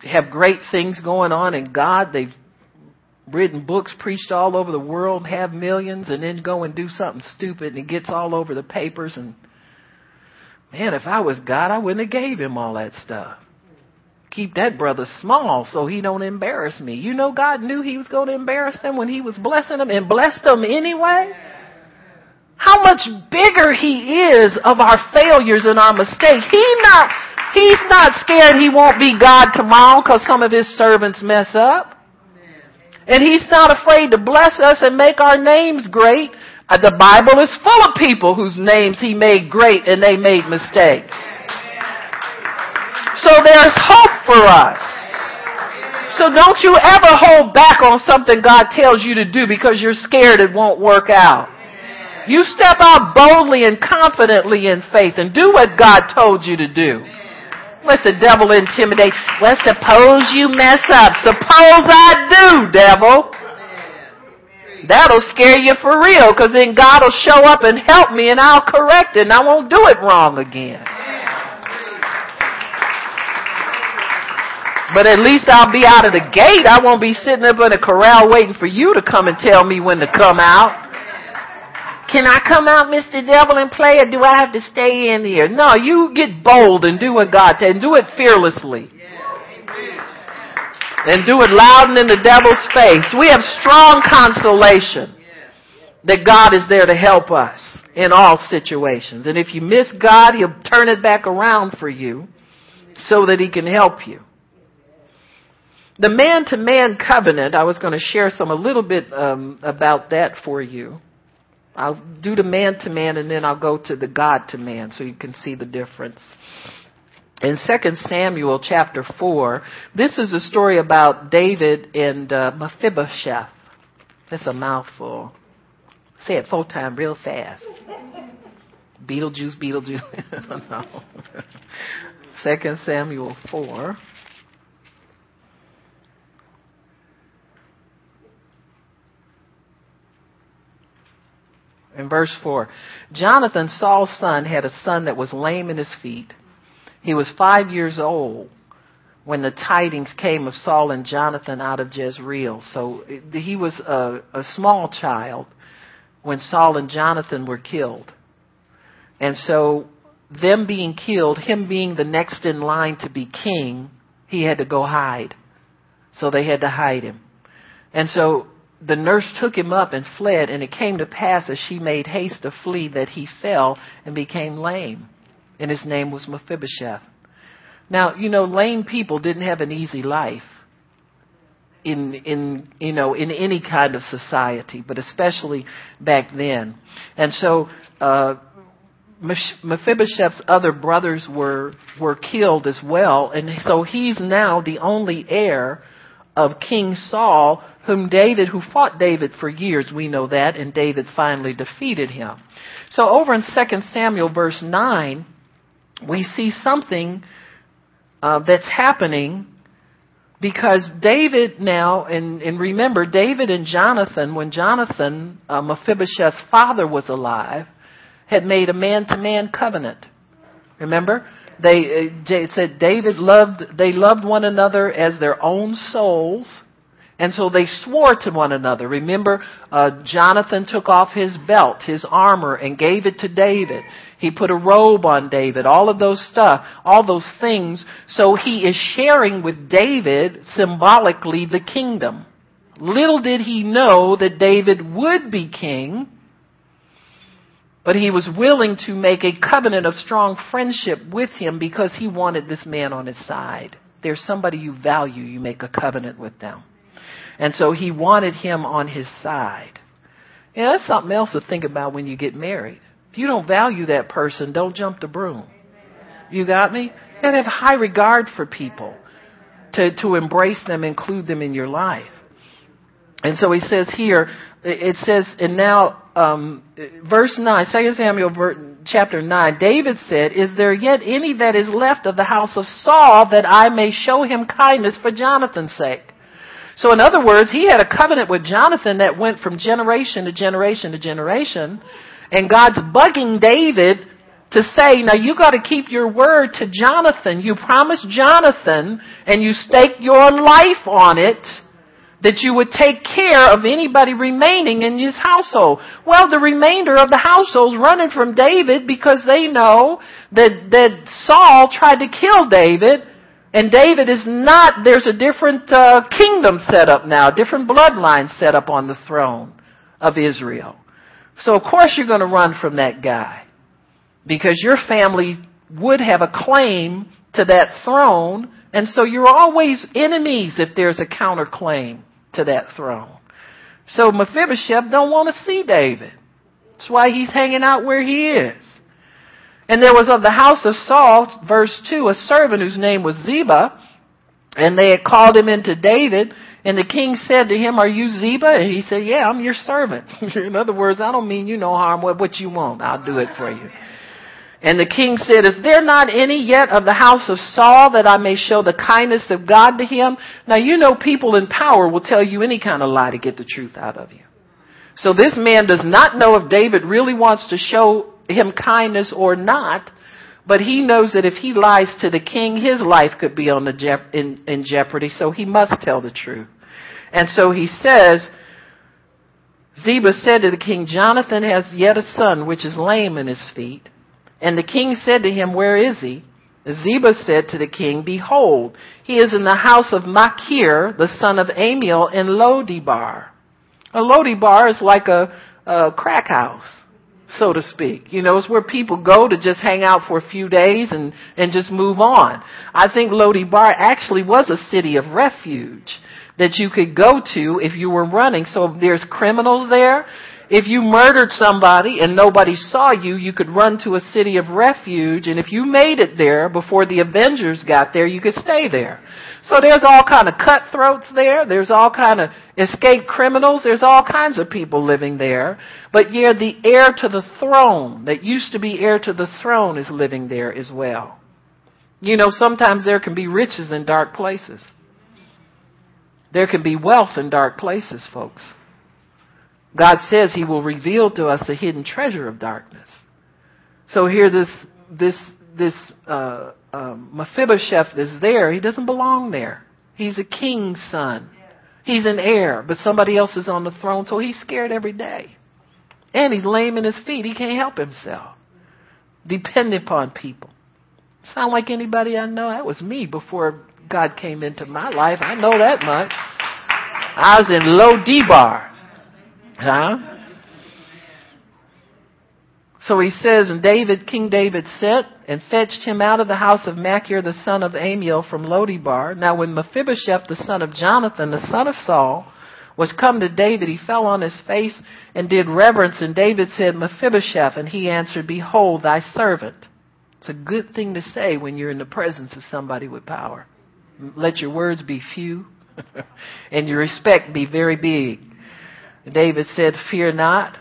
have great things going on in God. They've written books, preached all over the world, have millions, and then go and do something stupid and it gets all over the papers and Man, if I was God, I wouldn't have gave him all that stuff. Keep that brother small so he don't embarrass me. You know God knew he was going to embarrass them when he was blessing them and blessed them anyway. How much bigger he is of our failures and our mistakes. He not, he's not scared he won't be God tomorrow because some of his servants mess up. And he's not afraid to bless us and make our names great the Bible is full of people whose names he made great and they made mistakes. So there's hope for us. So don't you ever hold back on something God tells you to do because you're scared it won't work out. You step out boldly and confidently in faith and do what God told you to do. Let the devil intimidate. Well, suppose you mess up. Suppose I do, devil. That'll scare you for real, cause then God will show up and help me and I'll correct it and I won't do it wrong again. But at least I'll be out of the gate. I won't be sitting up in a corral waiting for you to come and tell me when to come out. Can I come out, Mr. Devil, and play, or do I have to stay in here? No, you get bold and do what God said, and do it fearlessly. And do it loud and in the devil's face. We have strong consolation that God is there to help us in all situations. And if you miss God, He'll turn it back around for you so that He can help you. The man to man covenant, I was going to share some a little bit um, about that for you. I'll do the man to man and then I'll go to the God to man so you can see the difference. In 2 Samuel chapter 4, this is a story about David and uh, Mephibosheth. That's a mouthful. Say it full time real fast. Beetlejuice, Beetlejuice. [laughs] no. 2 [laughs] Samuel 4. in verse 4. Jonathan, Saul's son, had a son that was lame in his feet. He was five years old when the tidings came of Saul and Jonathan out of Jezreel. So he was a, a small child when Saul and Jonathan were killed. And so them being killed, him being the next in line to be king, he had to go hide. So they had to hide him. And so the nurse took him up and fled, and it came to pass as she made haste to flee that he fell and became lame. And his name was Mephibosheth. Now, you know, lame people didn't have an easy life in in you know in any kind of society, but especially back then. And so uh Mephibosheth's other brothers were were killed as well, and so he's now the only heir of King Saul, whom David, who fought David for years, we know that, and David finally defeated him. So over in 2 Samuel verse 9, we see something uh, that's happening because David now, and, and, remember, David and Jonathan, when Jonathan, uh, Mephibosheth's father, was alive, had made a man-to-man covenant. Remember? They uh, said David loved, they loved one another as their own souls. And so they swore to one another. Remember, uh, Jonathan took off his belt, his armor, and gave it to David. He put a robe on David, all of those stuff, all those things. So he is sharing with David symbolically the kingdom. Little did he know that David would be king, but he was willing to make a covenant of strong friendship with him because he wanted this man on his side. There's somebody you value, you make a covenant with them. And so he wanted him on his side. Yeah, that's something else to think about when you get married. If you don't value that person, don't jump the broom. You got me? You gotta have high regard for people to, to embrace them, include them in your life. And so he says here, it says, and now um, verse 9, 2 Samuel chapter 9, David said, Is there yet any that is left of the house of Saul that I may show him kindness for Jonathan's sake? So in other words, he had a covenant with Jonathan that went from generation to generation to generation. And God's bugging David to say, now you gotta keep your word to Jonathan. You promised Jonathan and you staked your life on it that you would take care of anybody remaining in his household. Well, the remainder of the household's running from David because they know that, that Saul tried to kill David and David is not, there's a different uh, kingdom set up now, different bloodline set up on the throne of Israel. So of course you're going to run from that guy because your family would have a claim to that throne and so you're always enemies if there's a counterclaim to that throne. So Mephibosheth don't want to see David. That's why he's hanging out where he is. And there was of the house of Saul, verse 2, a servant whose name was Ziba, and they had called him into David, and the king said to him, Are you Ziba? And he said, Yeah, I'm your servant. [laughs] in other words, I don't mean you no harm. What, what you want, I'll do it for you. And the king said, Is there not any yet of the house of Saul that I may show the kindness of God to him? Now you know people in power will tell you any kind of lie to get the truth out of you. So this man does not know if David really wants to show him kindness or not, but he knows that if he lies to the king, his life could be on the je- in, in jeopardy, so he must tell the truth. And so he says, Ziba said to the king, Jonathan has yet a son which is lame in his feet. And the king said to him, Where is he? Ziba said to the king, Behold, he is in the house of Machir, the son of Ammiel, in Lodebar. A Lodebar is like a, a crack house, so to speak. You know, it's where people go to just hang out for a few days and, and just move on. I think Lo Debar actually was a city of refuge that you could go to if you were running. So if there's criminals there, if you murdered somebody and nobody saw you, you could run to a city of refuge, and if you made it there before the Avengers got there, you could stay there. So there's all kind of cutthroats there. There's all kind of escaped criminals. There's all kinds of people living there. But yeah, the heir to the throne that used to be heir to the throne is living there as well. You know, sometimes there can be riches in dark places. There can be wealth in dark places, folks. God says he will reveal to us the hidden treasure of darkness. So here this, this, this, uh, um, Mephibosheth is there. He doesn't belong there. He's a king's son. He's an heir, but somebody else is on the throne, so he's scared every day. And he's lame in his feet. He can't help himself. Dependent upon people. Sound like anybody I know? That was me before God came into my life. I know that much. I was in Lo Debar. Huh? So he says, and David, King David sent and fetched him out of the house of Machir, the son of Ammiel, from Lodebar. Now when Mephibosheth, the son of Jonathan, the son of Saul, was come to David, he fell on his face and did reverence. And David said, Mephibosheth, and he answered, Behold, thy servant. It's a good thing to say when you're in the presence of somebody with power. Let your words be few [laughs] and your respect be very big. David said, Fear not.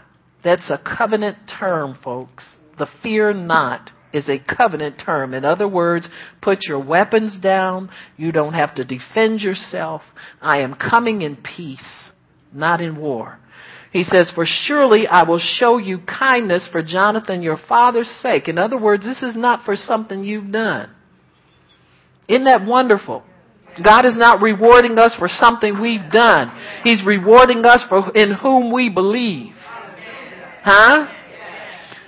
That's a covenant term, folks. The fear not is a covenant term. In other words, put your weapons down. You don't have to defend yourself. I am coming in peace, not in war. He says, For surely I will show you kindness for Jonathan your father's sake. In other words, this is not for something you've done. Isn't that wonderful? God is not rewarding us for something we've done. He's rewarding us for in whom we believe. Huh?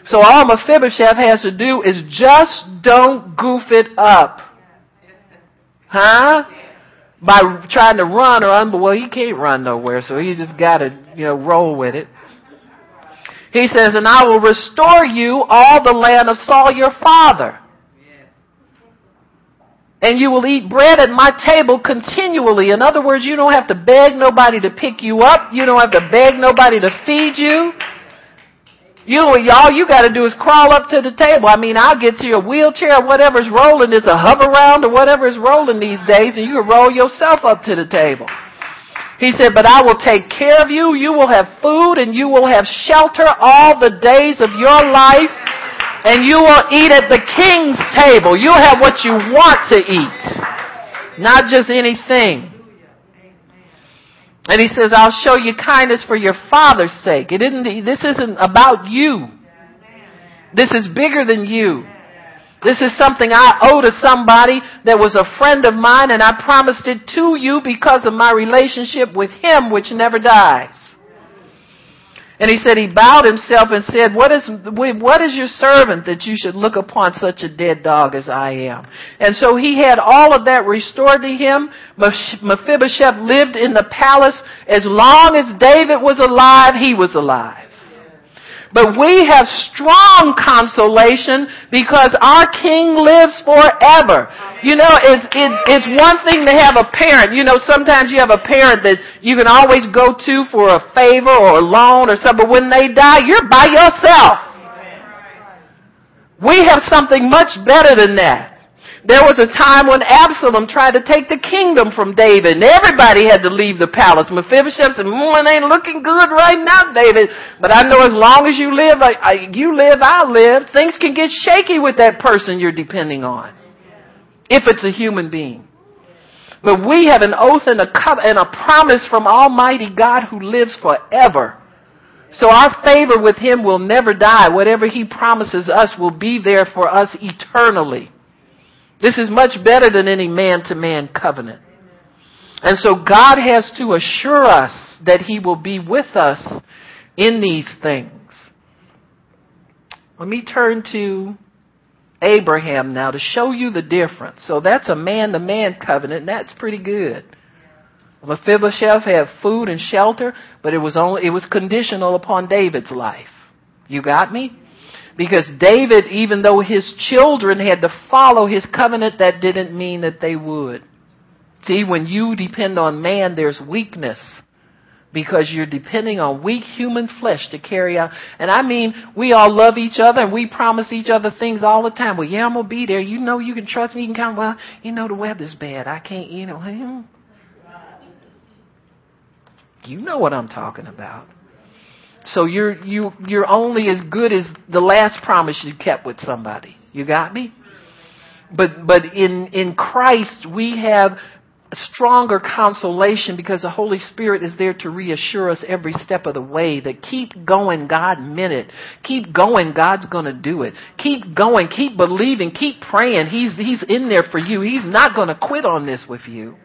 So all Mephibosheth has to do is just don't goof it up. Huh? By trying to run or un- well, he can't run nowhere, so he just gotta, you know, roll with it. He says, and I will restore you all the land of Saul your father and you will eat bread at my table continually. In other words, you don't have to beg nobody to pick you up. You don't have to beg nobody to feed you. You, all you gotta do is crawl up to the table. I mean, I'll get to your wheelchair or whatever's rolling. It's a Hoveround or whatever is rolling these days and you can roll yourself up to the table. He said, but I will take care of you. You will have food and you will have shelter all the days of your life and you will eat at the king's table. You'll have what you want to eat, not just anything. And he says, I'll show you kindness for your father's sake. It isn't, this isn't about you. This is bigger than you. This is something I owe to somebody that was a friend of mine and I promised it to you because of my relationship with him which never dies. And he said he bowed himself and said, what is, what is your servant that you should look upon such a dead dog as I am? And so he had all of that restored to him. Mephibosheth lived in the palace. As long as David was alive, he was alive. But we have strong consolation because our King lives forever. You know, it's, it, it's one thing to have a parent. You know, sometimes you have a parent that you can always go to for a favor or a loan or something. But when they die, you're by yourself. We have something much better than that. There was a time when Absalom tried to take the kingdom from David and everybody had to leave the palace. Mephibosheth said, mm, it ain't looking good right now, David. But I know as long as you live, I, I, you live, I live. Things can get shaky with that person you're depending on. If it's a human being. But we have an oath and a, co- and a promise from Almighty God who lives forever. So our favor with Him will never die. Whatever He promises us will be there for us eternally. This is much better than any man to man covenant. And so God has to assure us that He will be with us in these things. Let me turn to Abraham now to show you the difference. So that's a man to man covenant, and that's pretty good. Mephibosheth had food and shelter, but it was only it was conditional upon David's life. You got me? Because David, even though his children had to follow his covenant, that didn't mean that they would. See, when you depend on man, there's weakness. Because you're depending on weak human flesh to carry out. And I mean, we all love each other and we promise each other things all the time. Well, yeah, I'm gonna be there. You know you can trust me. You can count. Well, you know the weather's bad. I can't, you know. Hmm. You know what I'm talking about. So you're you you're only as good as the last promise you kept with somebody. You got me? But but in in Christ we have stronger consolation because the Holy Spirit is there to reassure us every step of the way that keep going, God meant it. Keep going, God's gonna do it. Keep going, keep believing, keep praying. He's He's in there for you. He's not gonna quit on this with you.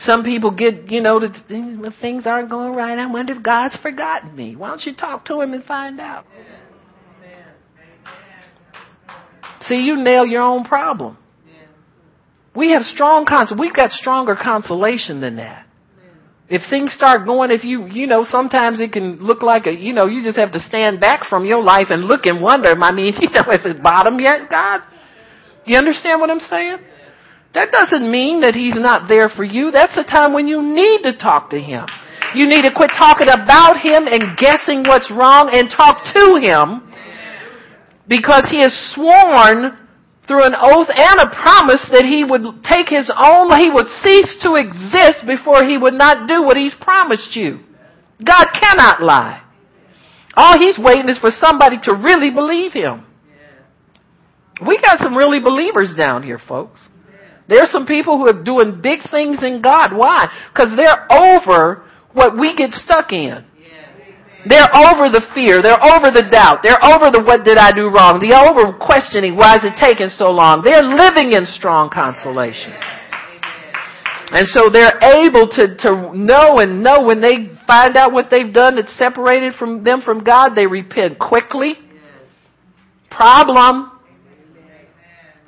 Some people get, you know, that things aren't going right. I wonder if God's forgotten me. Why don't you talk to Him and find out? See, you nail your own problem. We have strong cons. We've got stronger consolation than that. If things start going, if you, you know, sometimes it can look like a, you know, you just have to stand back from your life and look and wonder. I mean, [laughs] you know, is it bottom yet, God? You understand what I'm saying? That doesn't mean that he's not there for you. That's the time when you need to talk to him. You need to quit talking about him and guessing what's wrong and talk to him because he has sworn through an oath and a promise that he would take his own, he would cease to exist before he would not do what he's promised you. God cannot lie. All he's waiting is for somebody to really believe him. We got some really believers down here, folks. There's some people who are doing big things in God. Why? Because they're over what we get stuck in. They're over the fear. They're over the doubt. They're over the what did I do wrong. They're over questioning why is it taking so long. They're living in strong consolation. And so they're able to, to know and know when they find out what they've done that's separated from them from God, they repent quickly. Problem.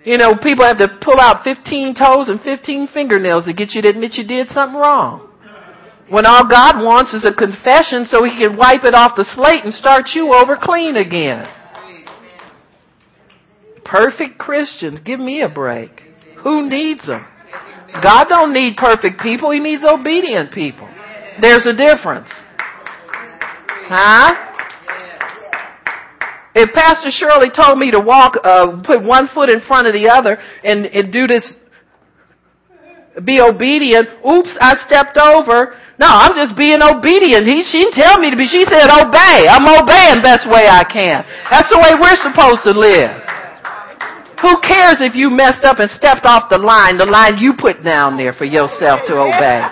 You know, people have to pull out 15 toes and 15 fingernails to get you to admit you did something wrong. When all God wants is a confession so he can wipe it off the slate and start you over clean again. Perfect Christians, give me a break. Who needs them? God don't need perfect people, he needs obedient people. There's a difference. Huh? If Pastor Shirley told me to walk, uh, put one foot in front of the other and, and do this, be obedient, oops, I stepped over. No, I'm just being obedient. He, she didn't tell me to be, she said obey. I'm obeying best way I can. That's the way we're supposed to live. Who cares if you messed up and stepped off the line, the line you put down there for yourself to obey?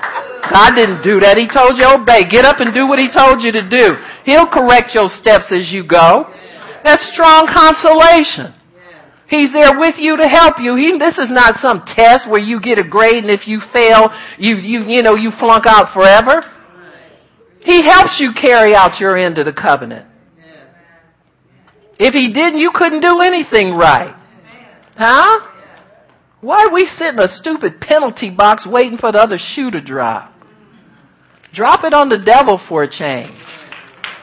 God didn't do that. He told you obey. Get up and do what He told you to do. He'll correct your steps as you go. That's strong consolation. He's there with you to help you. He, this is not some test where you get a grade and if you fail, you, you, you know, you flunk out forever. He helps you carry out your end of the covenant. If he didn't, you couldn't do anything right. Huh? Why are we sit in a stupid penalty box waiting for the other shoe to drop? Drop it on the devil for a change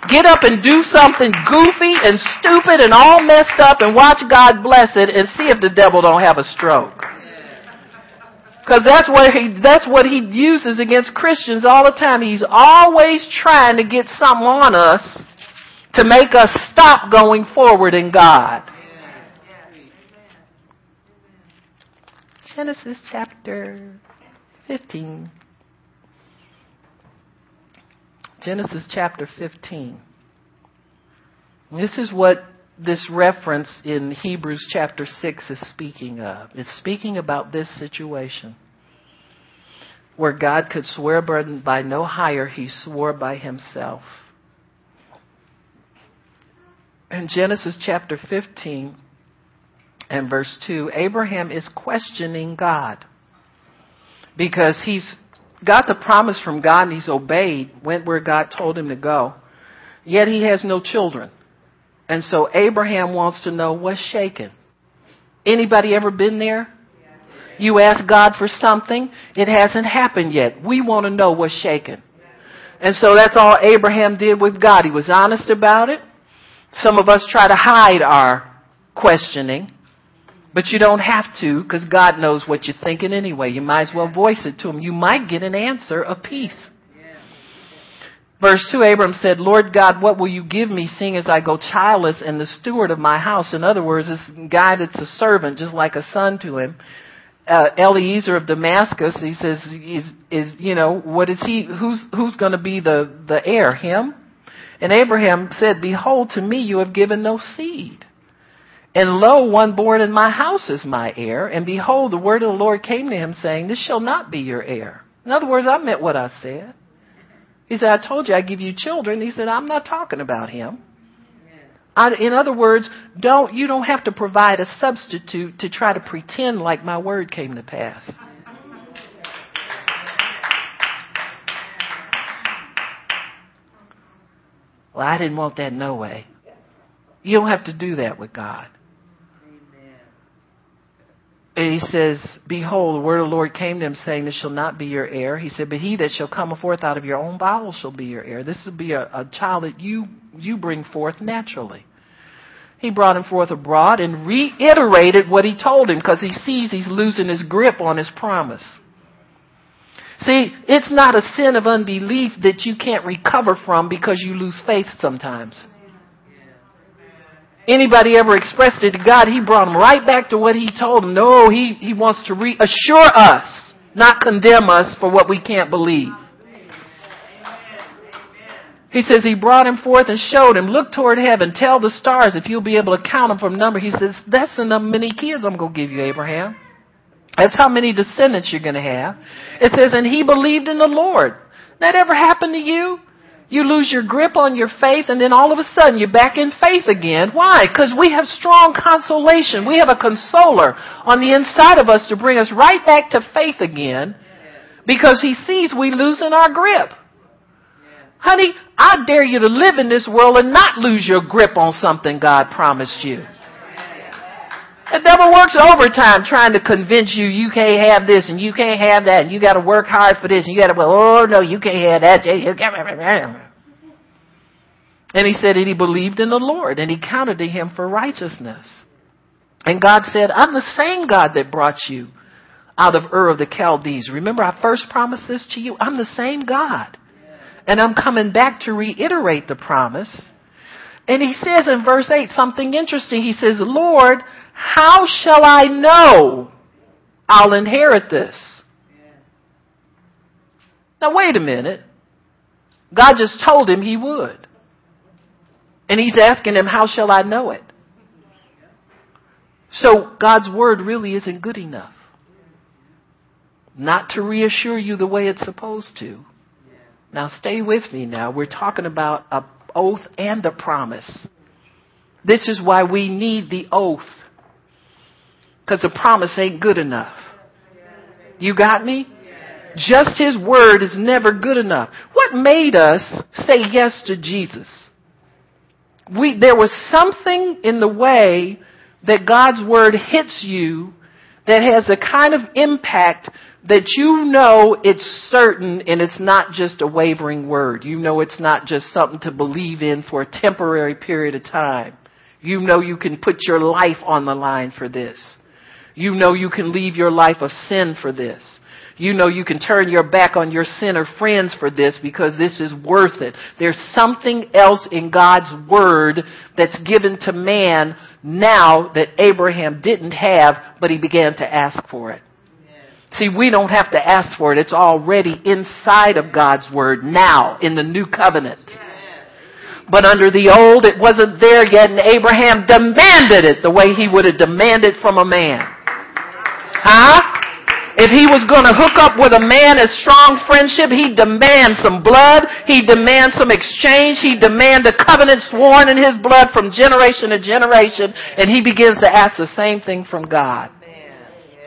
get up and do something goofy and stupid and all messed up and watch God bless it and see if the devil don't have a stroke. Because that's what he that's what he uses against Christians all the time. He's always trying to get something on us to make us stop going forward in God. Genesis chapter 15. Genesis chapter 15. This is what this reference in Hebrews chapter 6 is speaking of. It's speaking about this situation where God could swear by no higher, he swore by himself. In Genesis chapter 15 and verse 2, Abraham is questioning God because he's got the promise from God and he's obeyed, went where God told him to go. Yet he has no children. And so Abraham wants to know what's shaking. Anybody ever been there? You ask God for something, it hasn't happened yet. We want to know what's shaking. And so that's all Abraham did with God. He was honest about it. Some of us try to hide our questioning. But you don't have to because God knows what you're thinking anyway. You might as well voice it to him. You might get an answer of peace. Verse 2, Abram said, Lord God, what will you give me seeing as I go childless and the steward of my house? In other words, this guy that's a servant, just like a son to him. Uh, Eliezer of Damascus, he says, is, is, you know, what is he, who's, who's gonna be the, the heir? Him? And Abraham said, behold, to me you have given no seed. And lo, one born in my house is my heir. And behold, the word of the Lord came to him saying, this shall not be your heir. In other words, I meant what I said. He said, I told you I give you children. He said, I'm not talking about him. I, in other words, don't, you don't have to provide a substitute to try to pretend like my word came to pass. Well, I didn't want that no way. You don't have to do that with God. And he says, Behold, the word of the Lord came to him saying, This shall not be your heir. He said, But he that shall come forth out of your own bowels shall be your heir. This will be a, a child that you, you bring forth naturally. He brought him forth abroad and reiterated what he told him because he sees he's losing his grip on his promise. See, it's not a sin of unbelief that you can't recover from because you lose faith sometimes anybody ever expressed it to God, he brought them right back to what he told them. No, he, he wants to reassure us, not condemn us for what we can't believe. He says he brought him forth and showed him, look toward heaven, tell the stars if you'll be able to count them from number. He says, that's enough many kids I'm going to give you, Abraham. That's how many descendants you're going to have. It says, and he believed in the Lord. That ever happened to you? You lose your grip on your faith and then all of a sudden you're back in faith again. Why? Because we have strong consolation. We have a consoler on the inside of us to bring us right back to faith again because he sees we losing our grip. Honey, I dare you to live in this world and not lose your grip on something God promised you. The devil works overtime trying to convince you you can't have this and you can't have that and you got to work hard for this and you got to well oh no you can't have that. And he said that he believed in the Lord and he counted to him for righteousness. And God said, I'm the same God that brought you out of Ur of the Chaldees. Remember I first promised this to you? I'm the same God. And I'm coming back to reiterate the promise. And he says in verse 8 something interesting. He says, Lord, how shall I know I'll inherit this? Now wait a minute. God just told him he would. And he's asking him, how shall I know it? So God's word really isn't good enough. Not to reassure you the way it's supposed to. Now stay with me now. We're talking about a oath and a promise. This is why we need the oath. Because the promise ain't good enough. You got me? Just His word is never good enough. What made us say yes to Jesus? We, there was something in the way that God's word hits you that has a kind of impact that you know it's certain and it's not just a wavering word. You know it's not just something to believe in for a temporary period of time. You know you can put your life on the line for this. You know you can leave your life of sin for this. You know you can turn your back on your sinner friends for this because this is worth it. There's something else in God's Word that's given to man now that Abraham didn't have, but he began to ask for it. See, we don't have to ask for it. It's already inside of God's Word now in the new covenant. But under the old, it wasn't there yet and Abraham demanded it the way he would have demanded from a man. Huh? If he was going to hook up with a man as strong friendship, he demands some blood. He demands some exchange. He demands a covenant sworn in his blood from generation to generation. And he begins to ask the same thing from God.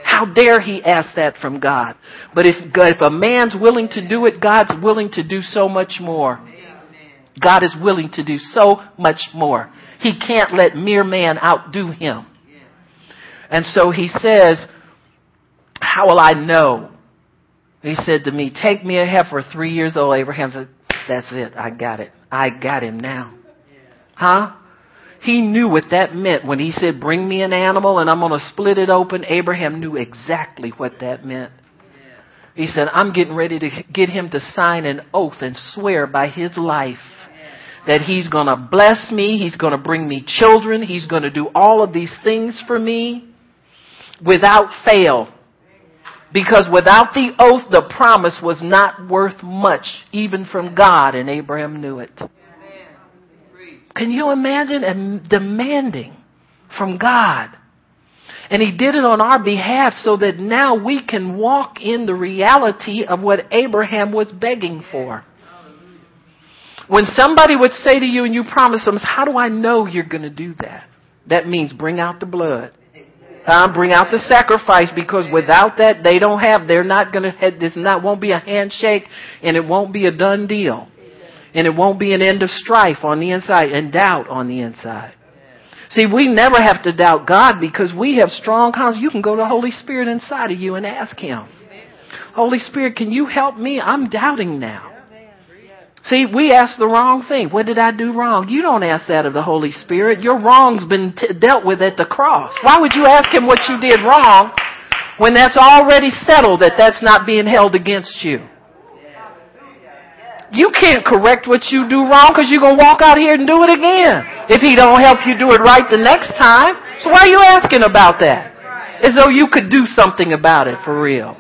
How dare he ask that from God? But if, if a man's willing to do it, God's willing to do so much more. God is willing to do so much more. He can't let mere man outdo him. And so he says, how will I know? He said to me, take me a heifer three years old. Abraham said, that's it. I got it. I got him now. Huh? He knew what that meant when he said, bring me an animal and I'm going to split it open. Abraham knew exactly what that meant. He said, I'm getting ready to get him to sign an oath and swear by his life that he's going to bless me. He's going to bring me children. He's going to do all of these things for me without fail. Because without the oath, the promise was not worth much, even from God, and Abraham knew it. Can you imagine demanding from God? And he did it on our behalf so that now we can walk in the reality of what Abraham was begging for. When somebody would say to you and you promise them, how do I know you're going to do that? That means bring out the blood. Uh, bring out the sacrifice because without that they don't have, they're not gonna, this not, won't be a handshake and it won't be a done deal. And it won't be an end of strife on the inside and doubt on the inside. See, we never have to doubt God because we have strong conscience. You can go to the Holy Spirit inside of you and ask Him. Holy Spirit, can you help me? I'm doubting now. See, we ask the wrong thing. What did I do wrong? You don't ask that of the Holy Spirit. Your wrong's been t- dealt with at the cross. Why would you ask Him what you did wrong when that's already settled that that's not being held against you? You can't correct what you do wrong because you're going to walk out here and do it again if He don't help you do it right the next time. So why are you asking about that? As though you could do something about it for real.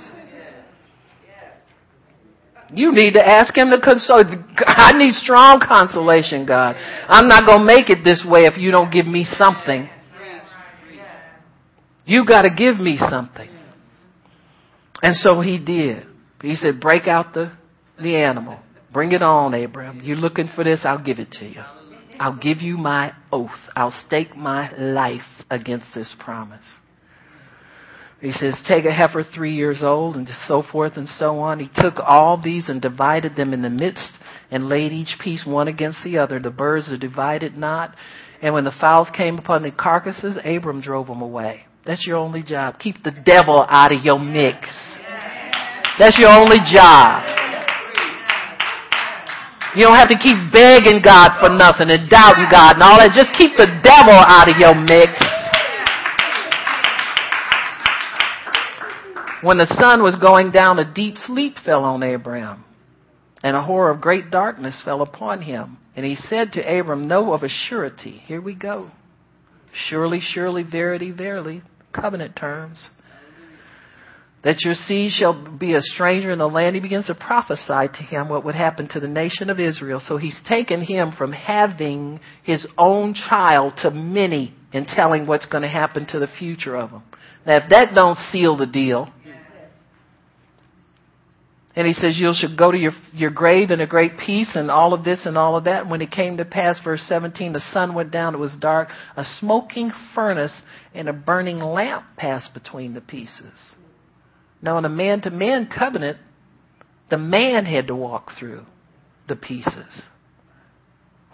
You need to ask him to console. I need strong consolation, God. I'm not going to make it this way if you don't give me something. You got to give me something. And so he did. He said, break out the, the animal. Bring it on, Abraham. You're looking for this? I'll give it to you. I'll give you my oath. I'll stake my life against this promise. He says, take a heifer three years old and so forth and so on. He took all these and divided them in the midst and laid each piece one against the other. The birds are divided not. And when the fowls came upon the carcasses, Abram drove them away. That's your only job. Keep the devil out of your mix. That's your only job. You don't have to keep begging God for nothing and doubting God and all that. Just keep the devil out of your mix. When the sun was going down, a deep sleep fell on Abram, and a horror of great darkness fell upon him. And he said to Abram, Know of a surety. Here we go. Surely, surely, verity, verily. Covenant terms. That your seed shall be a stranger in the land. He begins to prophesy to him what would happen to the nation of Israel. So he's taken him from having his own child to many and telling what's going to happen to the future of them. Now, if that don't seal the deal, and he says, You shall go to your, your grave in a great peace, and all of this and all of that. When it came to pass, verse 17, the sun went down, it was dark. A smoking furnace and a burning lamp passed between the pieces. Now, in a man to man covenant, the man had to walk through the pieces.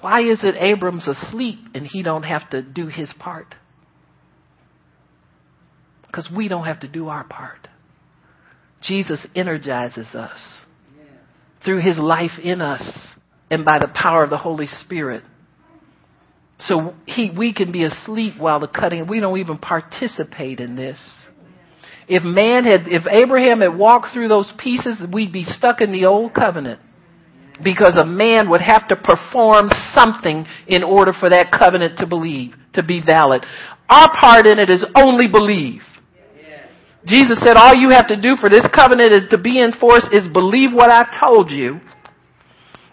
Why is it Abram's asleep and he don't have to do his part? Because we don't have to do our part. Jesus energizes us through his life in us and by the power of the Holy Spirit. So he, we can be asleep while the cutting, we don't even participate in this. If man had, if Abraham had walked through those pieces, we'd be stuck in the old covenant. Because a man would have to perform something in order for that covenant to believe, to be valid. Our part in it is only believe. Jesus said all you have to do for this covenant to be in force is believe what I've told you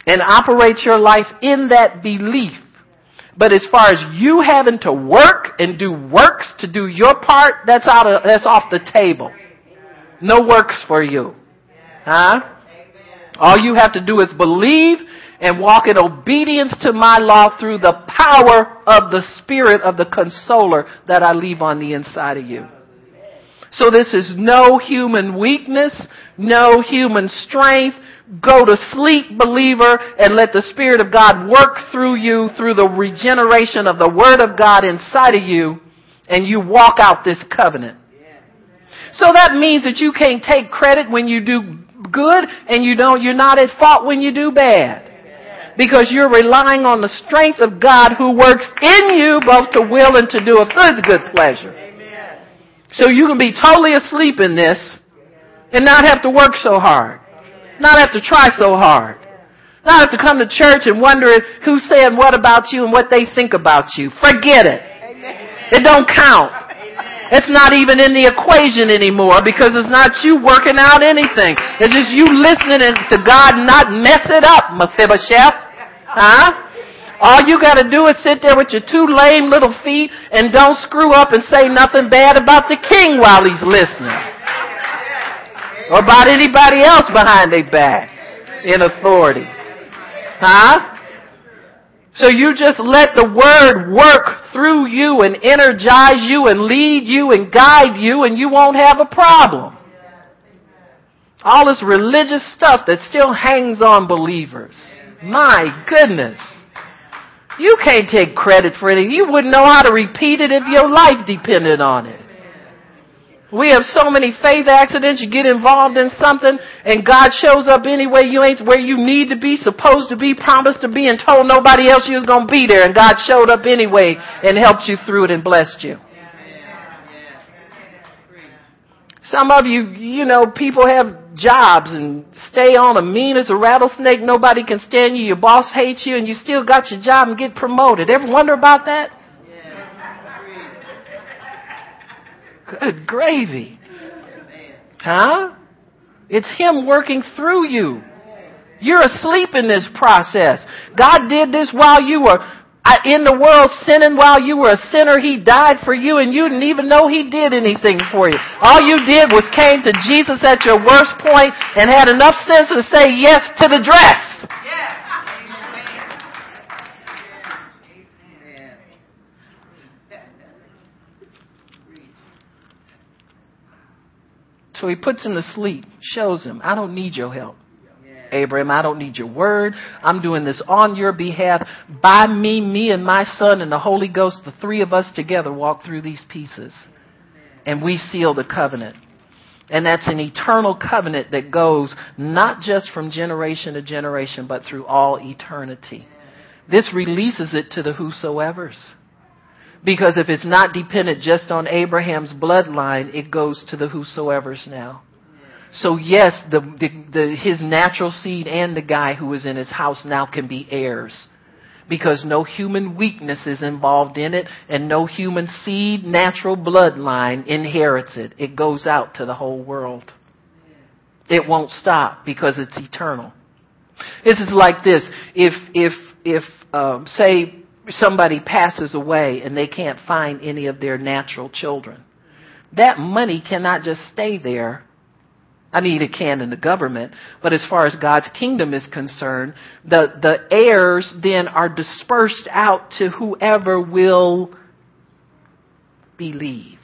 and operate your life in that belief. But as far as you having to work and do works to do your part, that's out of, that's off the table. No works for you. Huh? All you have to do is believe and walk in obedience to my law through the power of the Spirit of the Consoler that I leave on the inside of you. So this is no human weakness, no human strength. Go to sleep, believer, and let the Spirit of God work through you through the regeneration of the Word of God inside of you, and you walk out this covenant. So that means that you can't take credit when you do good, and you don't, you're not at fault when you do bad. Because you're relying on the strength of God who works in you both to will and to do of His good pleasure. So you can be totally asleep in this and not have to work so hard. Not have to try so hard. Not have to come to church and wonder who's saying what about you and what they think about you. Forget it. It don't count. It's not even in the equation anymore because it's not you working out anything. It's just you listening to God not mess it up, Mephibosheth. Huh? All you gotta do is sit there with your two lame little feet and don't screw up and say nothing bad about the king while he's listening. Or about anybody else behind their back in authority. Huh? So you just let the word work through you and energize you and lead you and guide you and you won't have a problem. All this religious stuff that still hangs on believers. My goodness. You can't take credit for it. You wouldn't know how to repeat it if your life depended on it. We have so many faith accidents. You get involved in something and God shows up anyway. You ain't where you need to be, supposed to be, promised to be, and told nobody else you was going to be there. And God showed up anyway and helped you through it and blessed you. Some of you, you know, people have jobs and stay on as mean as a rattlesnake. Nobody can stand you. Your boss hates you and you still got your job and get promoted. Ever wonder about that? Good gravy. Huh? It's Him working through you. You're asleep in this process. God did this while you were in the world sinning while you were a sinner. He died for you and you didn't even know He did anything for you. All you did was came to Jesus at your worst point and had enough sense to say yes to the dress. So he puts him to sleep, shows him, I don't need your help. Abraham. I don't need your word. I'm doing this on your behalf. By me, me and my son and the Holy Ghost, the three of us together walk through these pieces. And we seal the covenant. And that's an eternal covenant that goes not just from generation to generation, but through all eternity. This releases it to the whosoever's. Because if it's not dependent just on Abraham's bloodline, it goes to the whosoever's now. So yes, the, the, the, his natural seed and the guy who is in his house now can be heirs. Because no human weakness is involved in it and no human seed, natural bloodline inherits it. It goes out to the whole world. It won't stop because it's eternal. This is like this. If, if, if, um, say somebody passes away and they can't find any of their natural children, that money cannot just stay there I mean, it can in the government, but as far as God's kingdom is concerned, the, the heirs then are dispersed out to whoever will believe.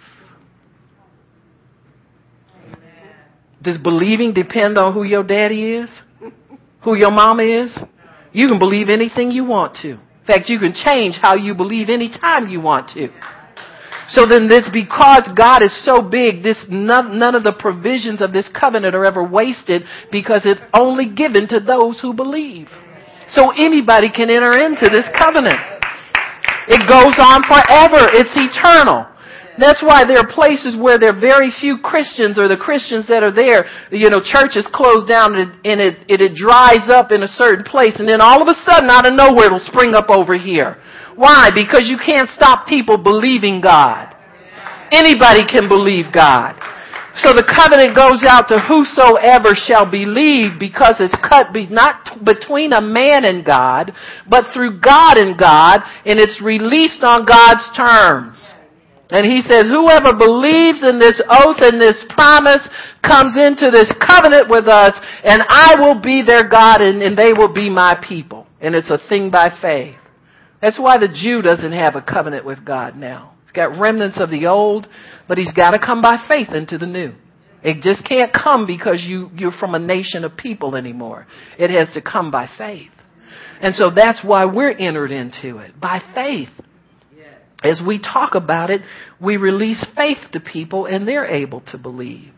Does believing depend on who your daddy is? Who your mama is? You can believe anything you want to. In fact, you can change how you believe anytime you want to. So then this, because God is so big, this, none, none of the provisions of this covenant are ever wasted because it's only given to those who believe. So anybody can enter into this covenant. It goes on forever. It's eternal. That's why there are places where there are very few Christians or the Christians that are there, you know, churches close down and, it, it, it, it dries up in a certain place and then all of a sudden out of nowhere it'll spring up over here. Why? Because you can't stop people believing God. Anybody can believe God. So the covenant goes out to whosoever shall believe because it's cut be, not between a man and God, but through God and God, and it's released on God's terms. And he says, whoever believes in this oath and this promise comes into this covenant with us, and I will be their God and, and they will be my people. And it's a thing by faith. That's why the Jew doesn't have a covenant with God now. He's got remnants of the old, but he's got to come by faith into the new. It just can't come because you, you're from a nation of people anymore. It has to come by faith. And so that's why we're entered into it, by faith. As we talk about it, we release faith to people and they're able to believe.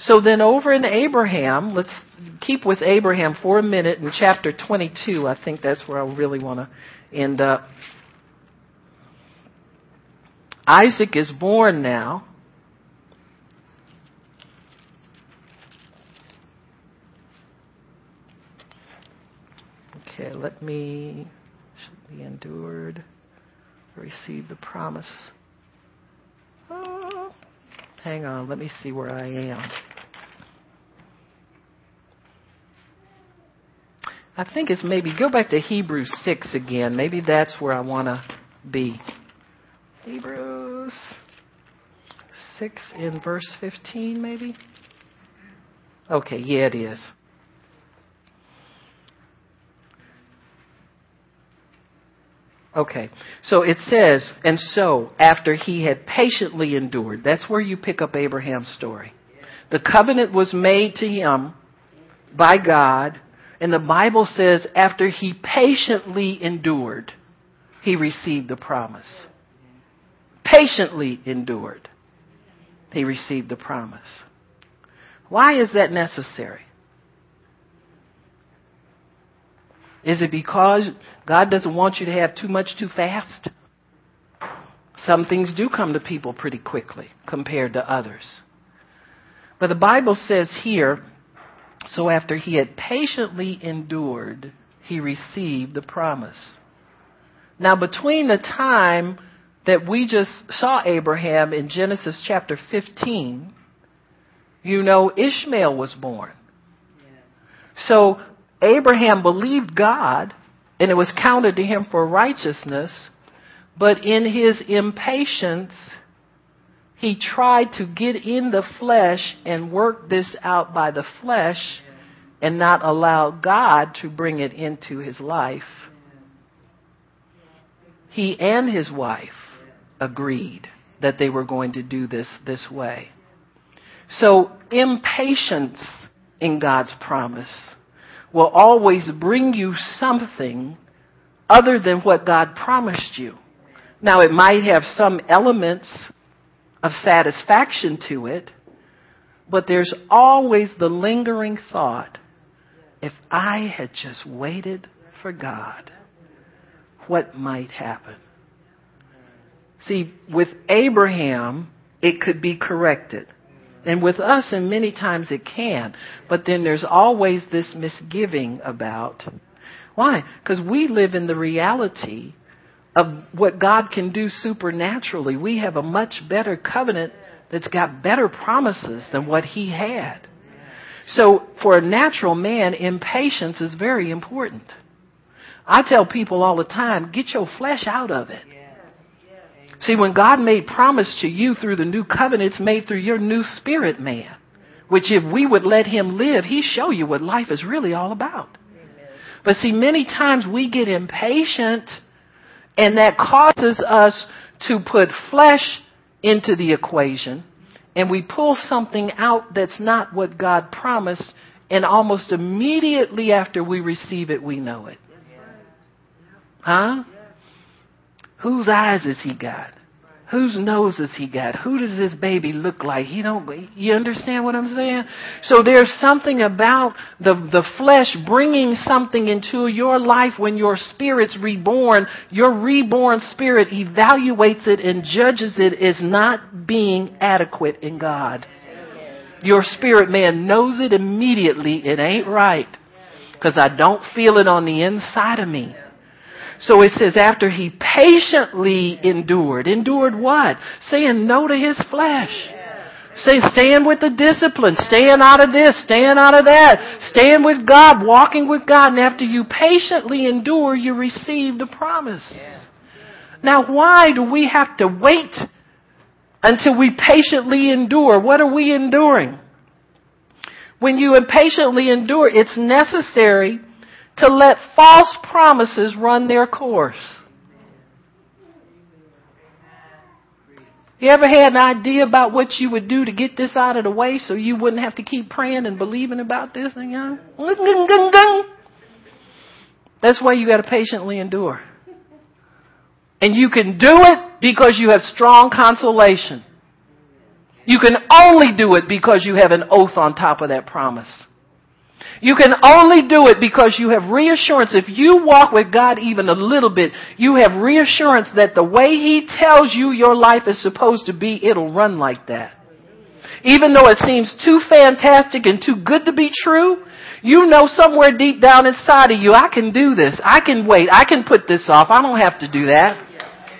So then over in Abraham, let's keep with Abraham for a minute in chapter 22. I think that's where I really want to end up. Uh, Isaac is born now. Okay, let me, should be endured, receive the promise. Oh, hang on, let me see where I am. I think it's maybe, go back to Hebrews 6 again. Maybe that's where I want to be. Hebrews 6 in verse 15, maybe? Okay, yeah, it is. Okay, so it says, and so after he had patiently endured, that's where you pick up Abraham's story. The covenant was made to him by God, and the Bible says after he patiently endured, he received the promise patiently endured, he received the promise. Why is that necessary? Is it because God doesn't want you to have too much too fast? Some things do come to people pretty quickly compared to others. But the Bible says here, so after he had patiently endured, he received the promise. Now between the time that we just saw Abraham in Genesis chapter 15, you know, Ishmael was born. So Abraham believed God and it was counted to him for righteousness, but in his impatience, he tried to get in the flesh and work this out by the flesh and not allow God to bring it into his life. He and his wife agreed that they were going to do this this way. So impatience in God's promise will always bring you something other than what God promised you. Now it might have some elements of satisfaction to it, but there's always the lingering thought, if I had just waited for God, what might happen? See, with Abraham, it could be corrected. And with us, and many times it can. But then there's always this misgiving about why? Because we live in the reality of what God can do supernaturally. We have a much better covenant that's got better promises than what he had. So for a natural man, impatience is very important. I tell people all the time, get your flesh out of it. See, when God made promise to you through the new covenant, it's made through your new spirit man. Which if we would let him live, he'd show you what life is really all about. But see, many times we get impatient and that causes us to put flesh into the equation and we pull something out that's not what God promised and almost immediately after we receive it, we know it. Huh? Whose eyes has he got? Whose nose has he got? Who does this baby look like? He don't, you understand what I'm saying? So there's something about the, the flesh bringing something into your life when your spirit's reborn. Your reborn spirit evaluates it and judges it as not being adequate in God. Your spirit man knows it immediately. It ain't right. Cause I don't feel it on the inside of me. So it says after he patiently endured. Endured what? Saying no to his flesh. Say, stand with the discipline. Stand out of this. Stand out of that. Stand with God. Walking with God. And after you patiently endure, you receive the promise. Now, why do we have to wait until we patiently endure? What are we enduring? When you impatiently endure, it's necessary to let false promises run their course. You ever had an idea about what you would do to get this out of the way so you wouldn't have to keep praying and believing about this? And, you know? That's why you got to patiently endure. And you can do it because you have strong consolation. You can only do it because you have an oath on top of that promise. You can only do it because you have reassurance. If you walk with God even a little bit, you have reassurance that the way He tells you your life is supposed to be, it'll run like that. Even though it seems too fantastic and too good to be true, you know somewhere deep down inside of you, I can do this. I can wait. I can put this off. I don't have to do that.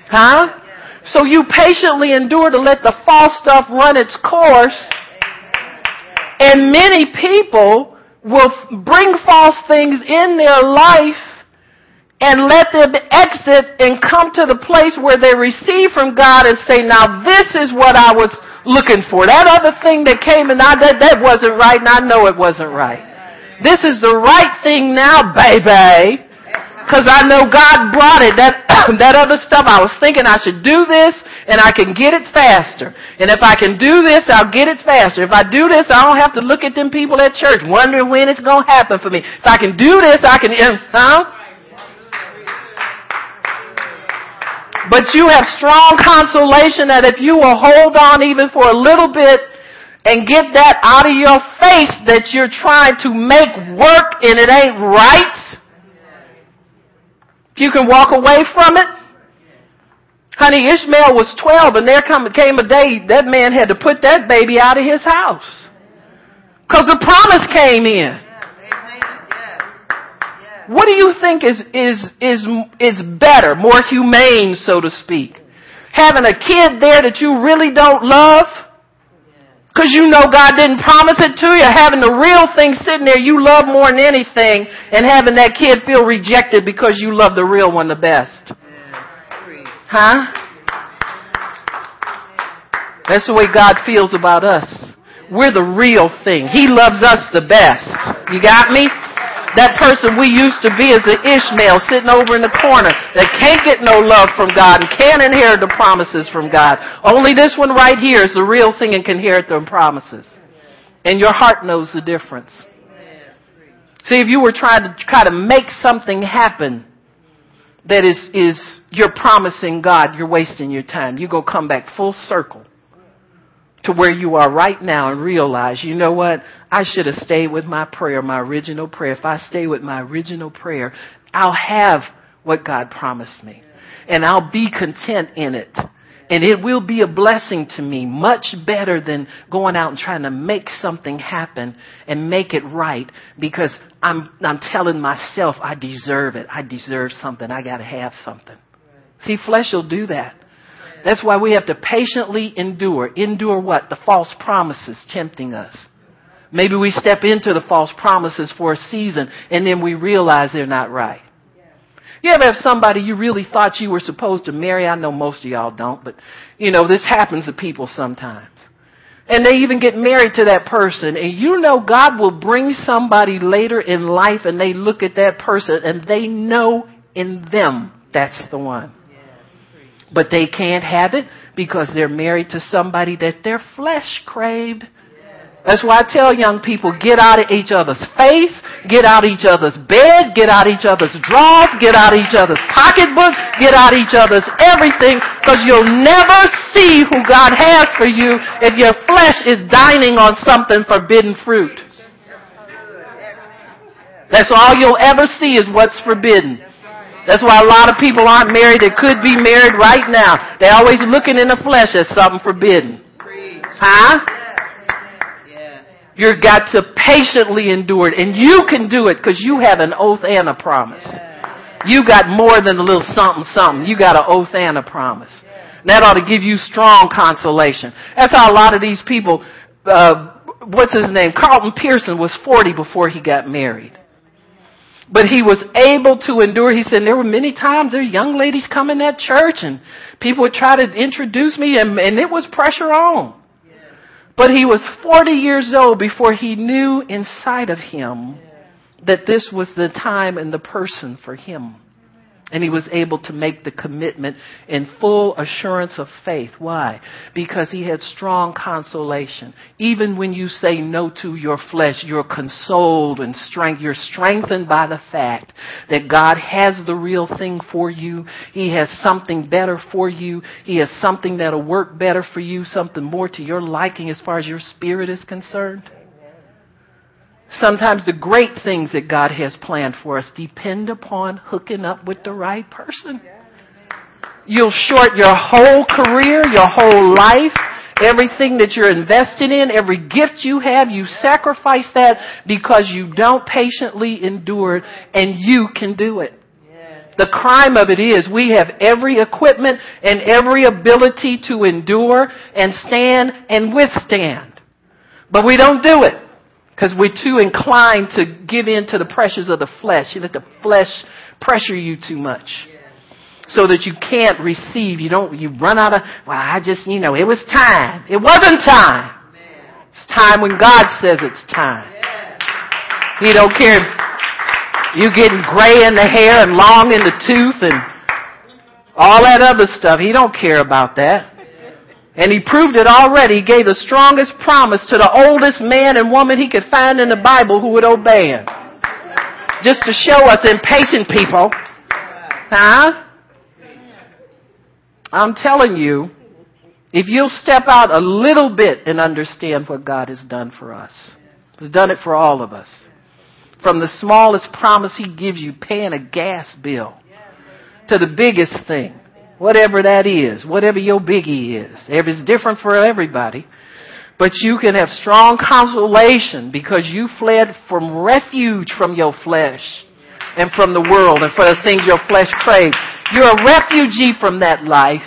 Huh? So you patiently endure to let the false stuff run its course. And many people will bring false things in their life and let them exit and come to the place where they receive from God and say, now this is what I was looking for. That other thing that came and I, that, that wasn't right and I know it wasn't right. This is the right thing now, baby. Cause I know God brought it. That, [coughs] that other stuff, I was thinking I should do this and I can get it faster. And if I can do this, I'll get it faster. If I do this, I don't have to look at them people at church wondering when it's gonna happen for me. If I can do this, I can, huh? But you have strong consolation that if you will hold on even for a little bit and get that out of your face that you're trying to make work and it ain't right, you can walk away from it. Honey, Ishmael was 12 and there come, came a day that man had to put that baby out of his house. Cause the promise came in. What do you think is, is, is, is better, more humane, so to speak? Having a kid there that you really don't love? Because you know God didn't promise it to you. Having the real thing sitting there you love more than anything and having that kid feel rejected because you love the real one the best. Huh? That's the way God feels about us. We're the real thing. He loves us the best. You got me? That person we used to be is an Ishmael sitting over in the corner that can't get no love from God and can't inherit the promises from God. Only this one right here is the real thing and can inherit the promises. And your heart knows the difference. See, if you were trying to try to make something happen that is, is you're promising God, you're wasting your time. You go come back full circle to where you are right now and realize, you know what? I should have stayed with my prayer, my original prayer. If I stay with my original prayer, I'll have what God promised me. And I'll be content in it. And it will be a blessing to me, much better than going out and trying to make something happen and make it right because I'm, I'm telling myself I deserve it. I deserve something. I gotta have something. See, flesh will do that. That's why we have to patiently endure. Endure what? The false promises tempting us. Maybe we step into the false promises for a season and then we realize they're not right. You ever have somebody you really thought you were supposed to marry? I know most of y'all don't, but you know, this happens to people sometimes. And they even get married to that person and you know God will bring somebody later in life and they look at that person and they know in them that's the one. But they can't have it because they're married to somebody that their flesh craved. That's why I tell young people, get out of each other's face, get out of each other's bed, get out of each other's drawers, get out of each other's pocketbook, get out of each other's everything, because you'll never see who God has for you if your flesh is dining on something forbidden fruit. That's all you'll ever see is what's forbidden. That's why a lot of people aren't married that could be married right now. They're always looking in the flesh as something forbidden. Huh? You've got to patiently endure it. And you can do it because you have an oath and a promise. You got more than a little something something. You got an oath and a promise. That ought to give you strong consolation. That's how a lot of these people, uh, what's his name? Carlton Pearson was 40 before he got married. But he was able to endure. He said there were many times there were young ladies come in that church and people would try to introduce me and, and it was pressure on. But he was 40 years old before he knew inside of him that this was the time and the person for him. And he was able to make the commitment in full assurance of faith. Why? Because he had strong consolation. Even when you say no to your flesh, you're consoled and strength. You're strengthened by the fact that God has the real thing for you. He has something better for you. He has something that'll work better for you, something more to your liking as far as your spirit is concerned. Sometimes the great things that God has planned for us depend upon hooking up with the right person. You'll short your whole career, your whole life, everything that you're invested in, every gift you have, you sacrifice that because you don't patiently endure it and you can do it. The crime of it is we have every equipment and every ability to endure and stand and withstand. But we don't do it. Because we're too inclined to give in to the pressures of the flesh. You let the flesh pressure you too much. So that you can't receive. You don't, you run out of, well, I just, you know, it was time. It wasn't time. It's time when God says it's time. He don't care you getting gray in the hair and long in the tooth and all that other stuff. He don't care about that. And he proved it already. He gave the strongest promise to the oldest man and woman he could find in the Bible who would obey him. Just to show us impatient people. Huh? I'm telling you, if you'll step out a little bit and understand what God has done for us. He's done it for all of us. From the smallest promise he gives you, paying a gas bill, to the biggest thing. Whatever that is, whatever your biggie is. It's different for everybody. But you can have strong consolation because you fled from refuge from your flesh and from the world and for the things your flesh craves. You're a refugee from that life.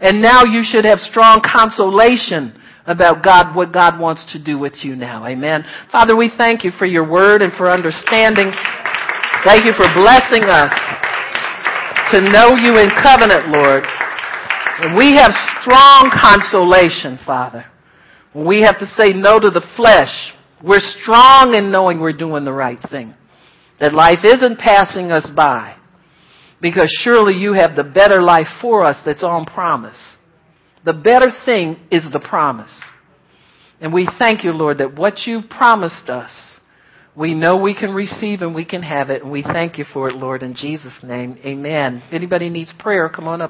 And now you should have strong consolation about God, what God wants to do with you now. Amen. Father, we thank you for your word and for understanding. Thank you for blessing us to know you in covenant, Lord. And we have strong consolation, Father. When we have to say no to the flesh, we're strong in knowing we're doing the right thing. That life isn't passing us by. Because surely you have the better life for us that's on promise. The better thing is the promise. And we thank you, Lord, that what you promised us we know we can receive and we can have it, and we thank you for it, Lord, in Jesus' name. Amen. If anybody needs prayer, come on up.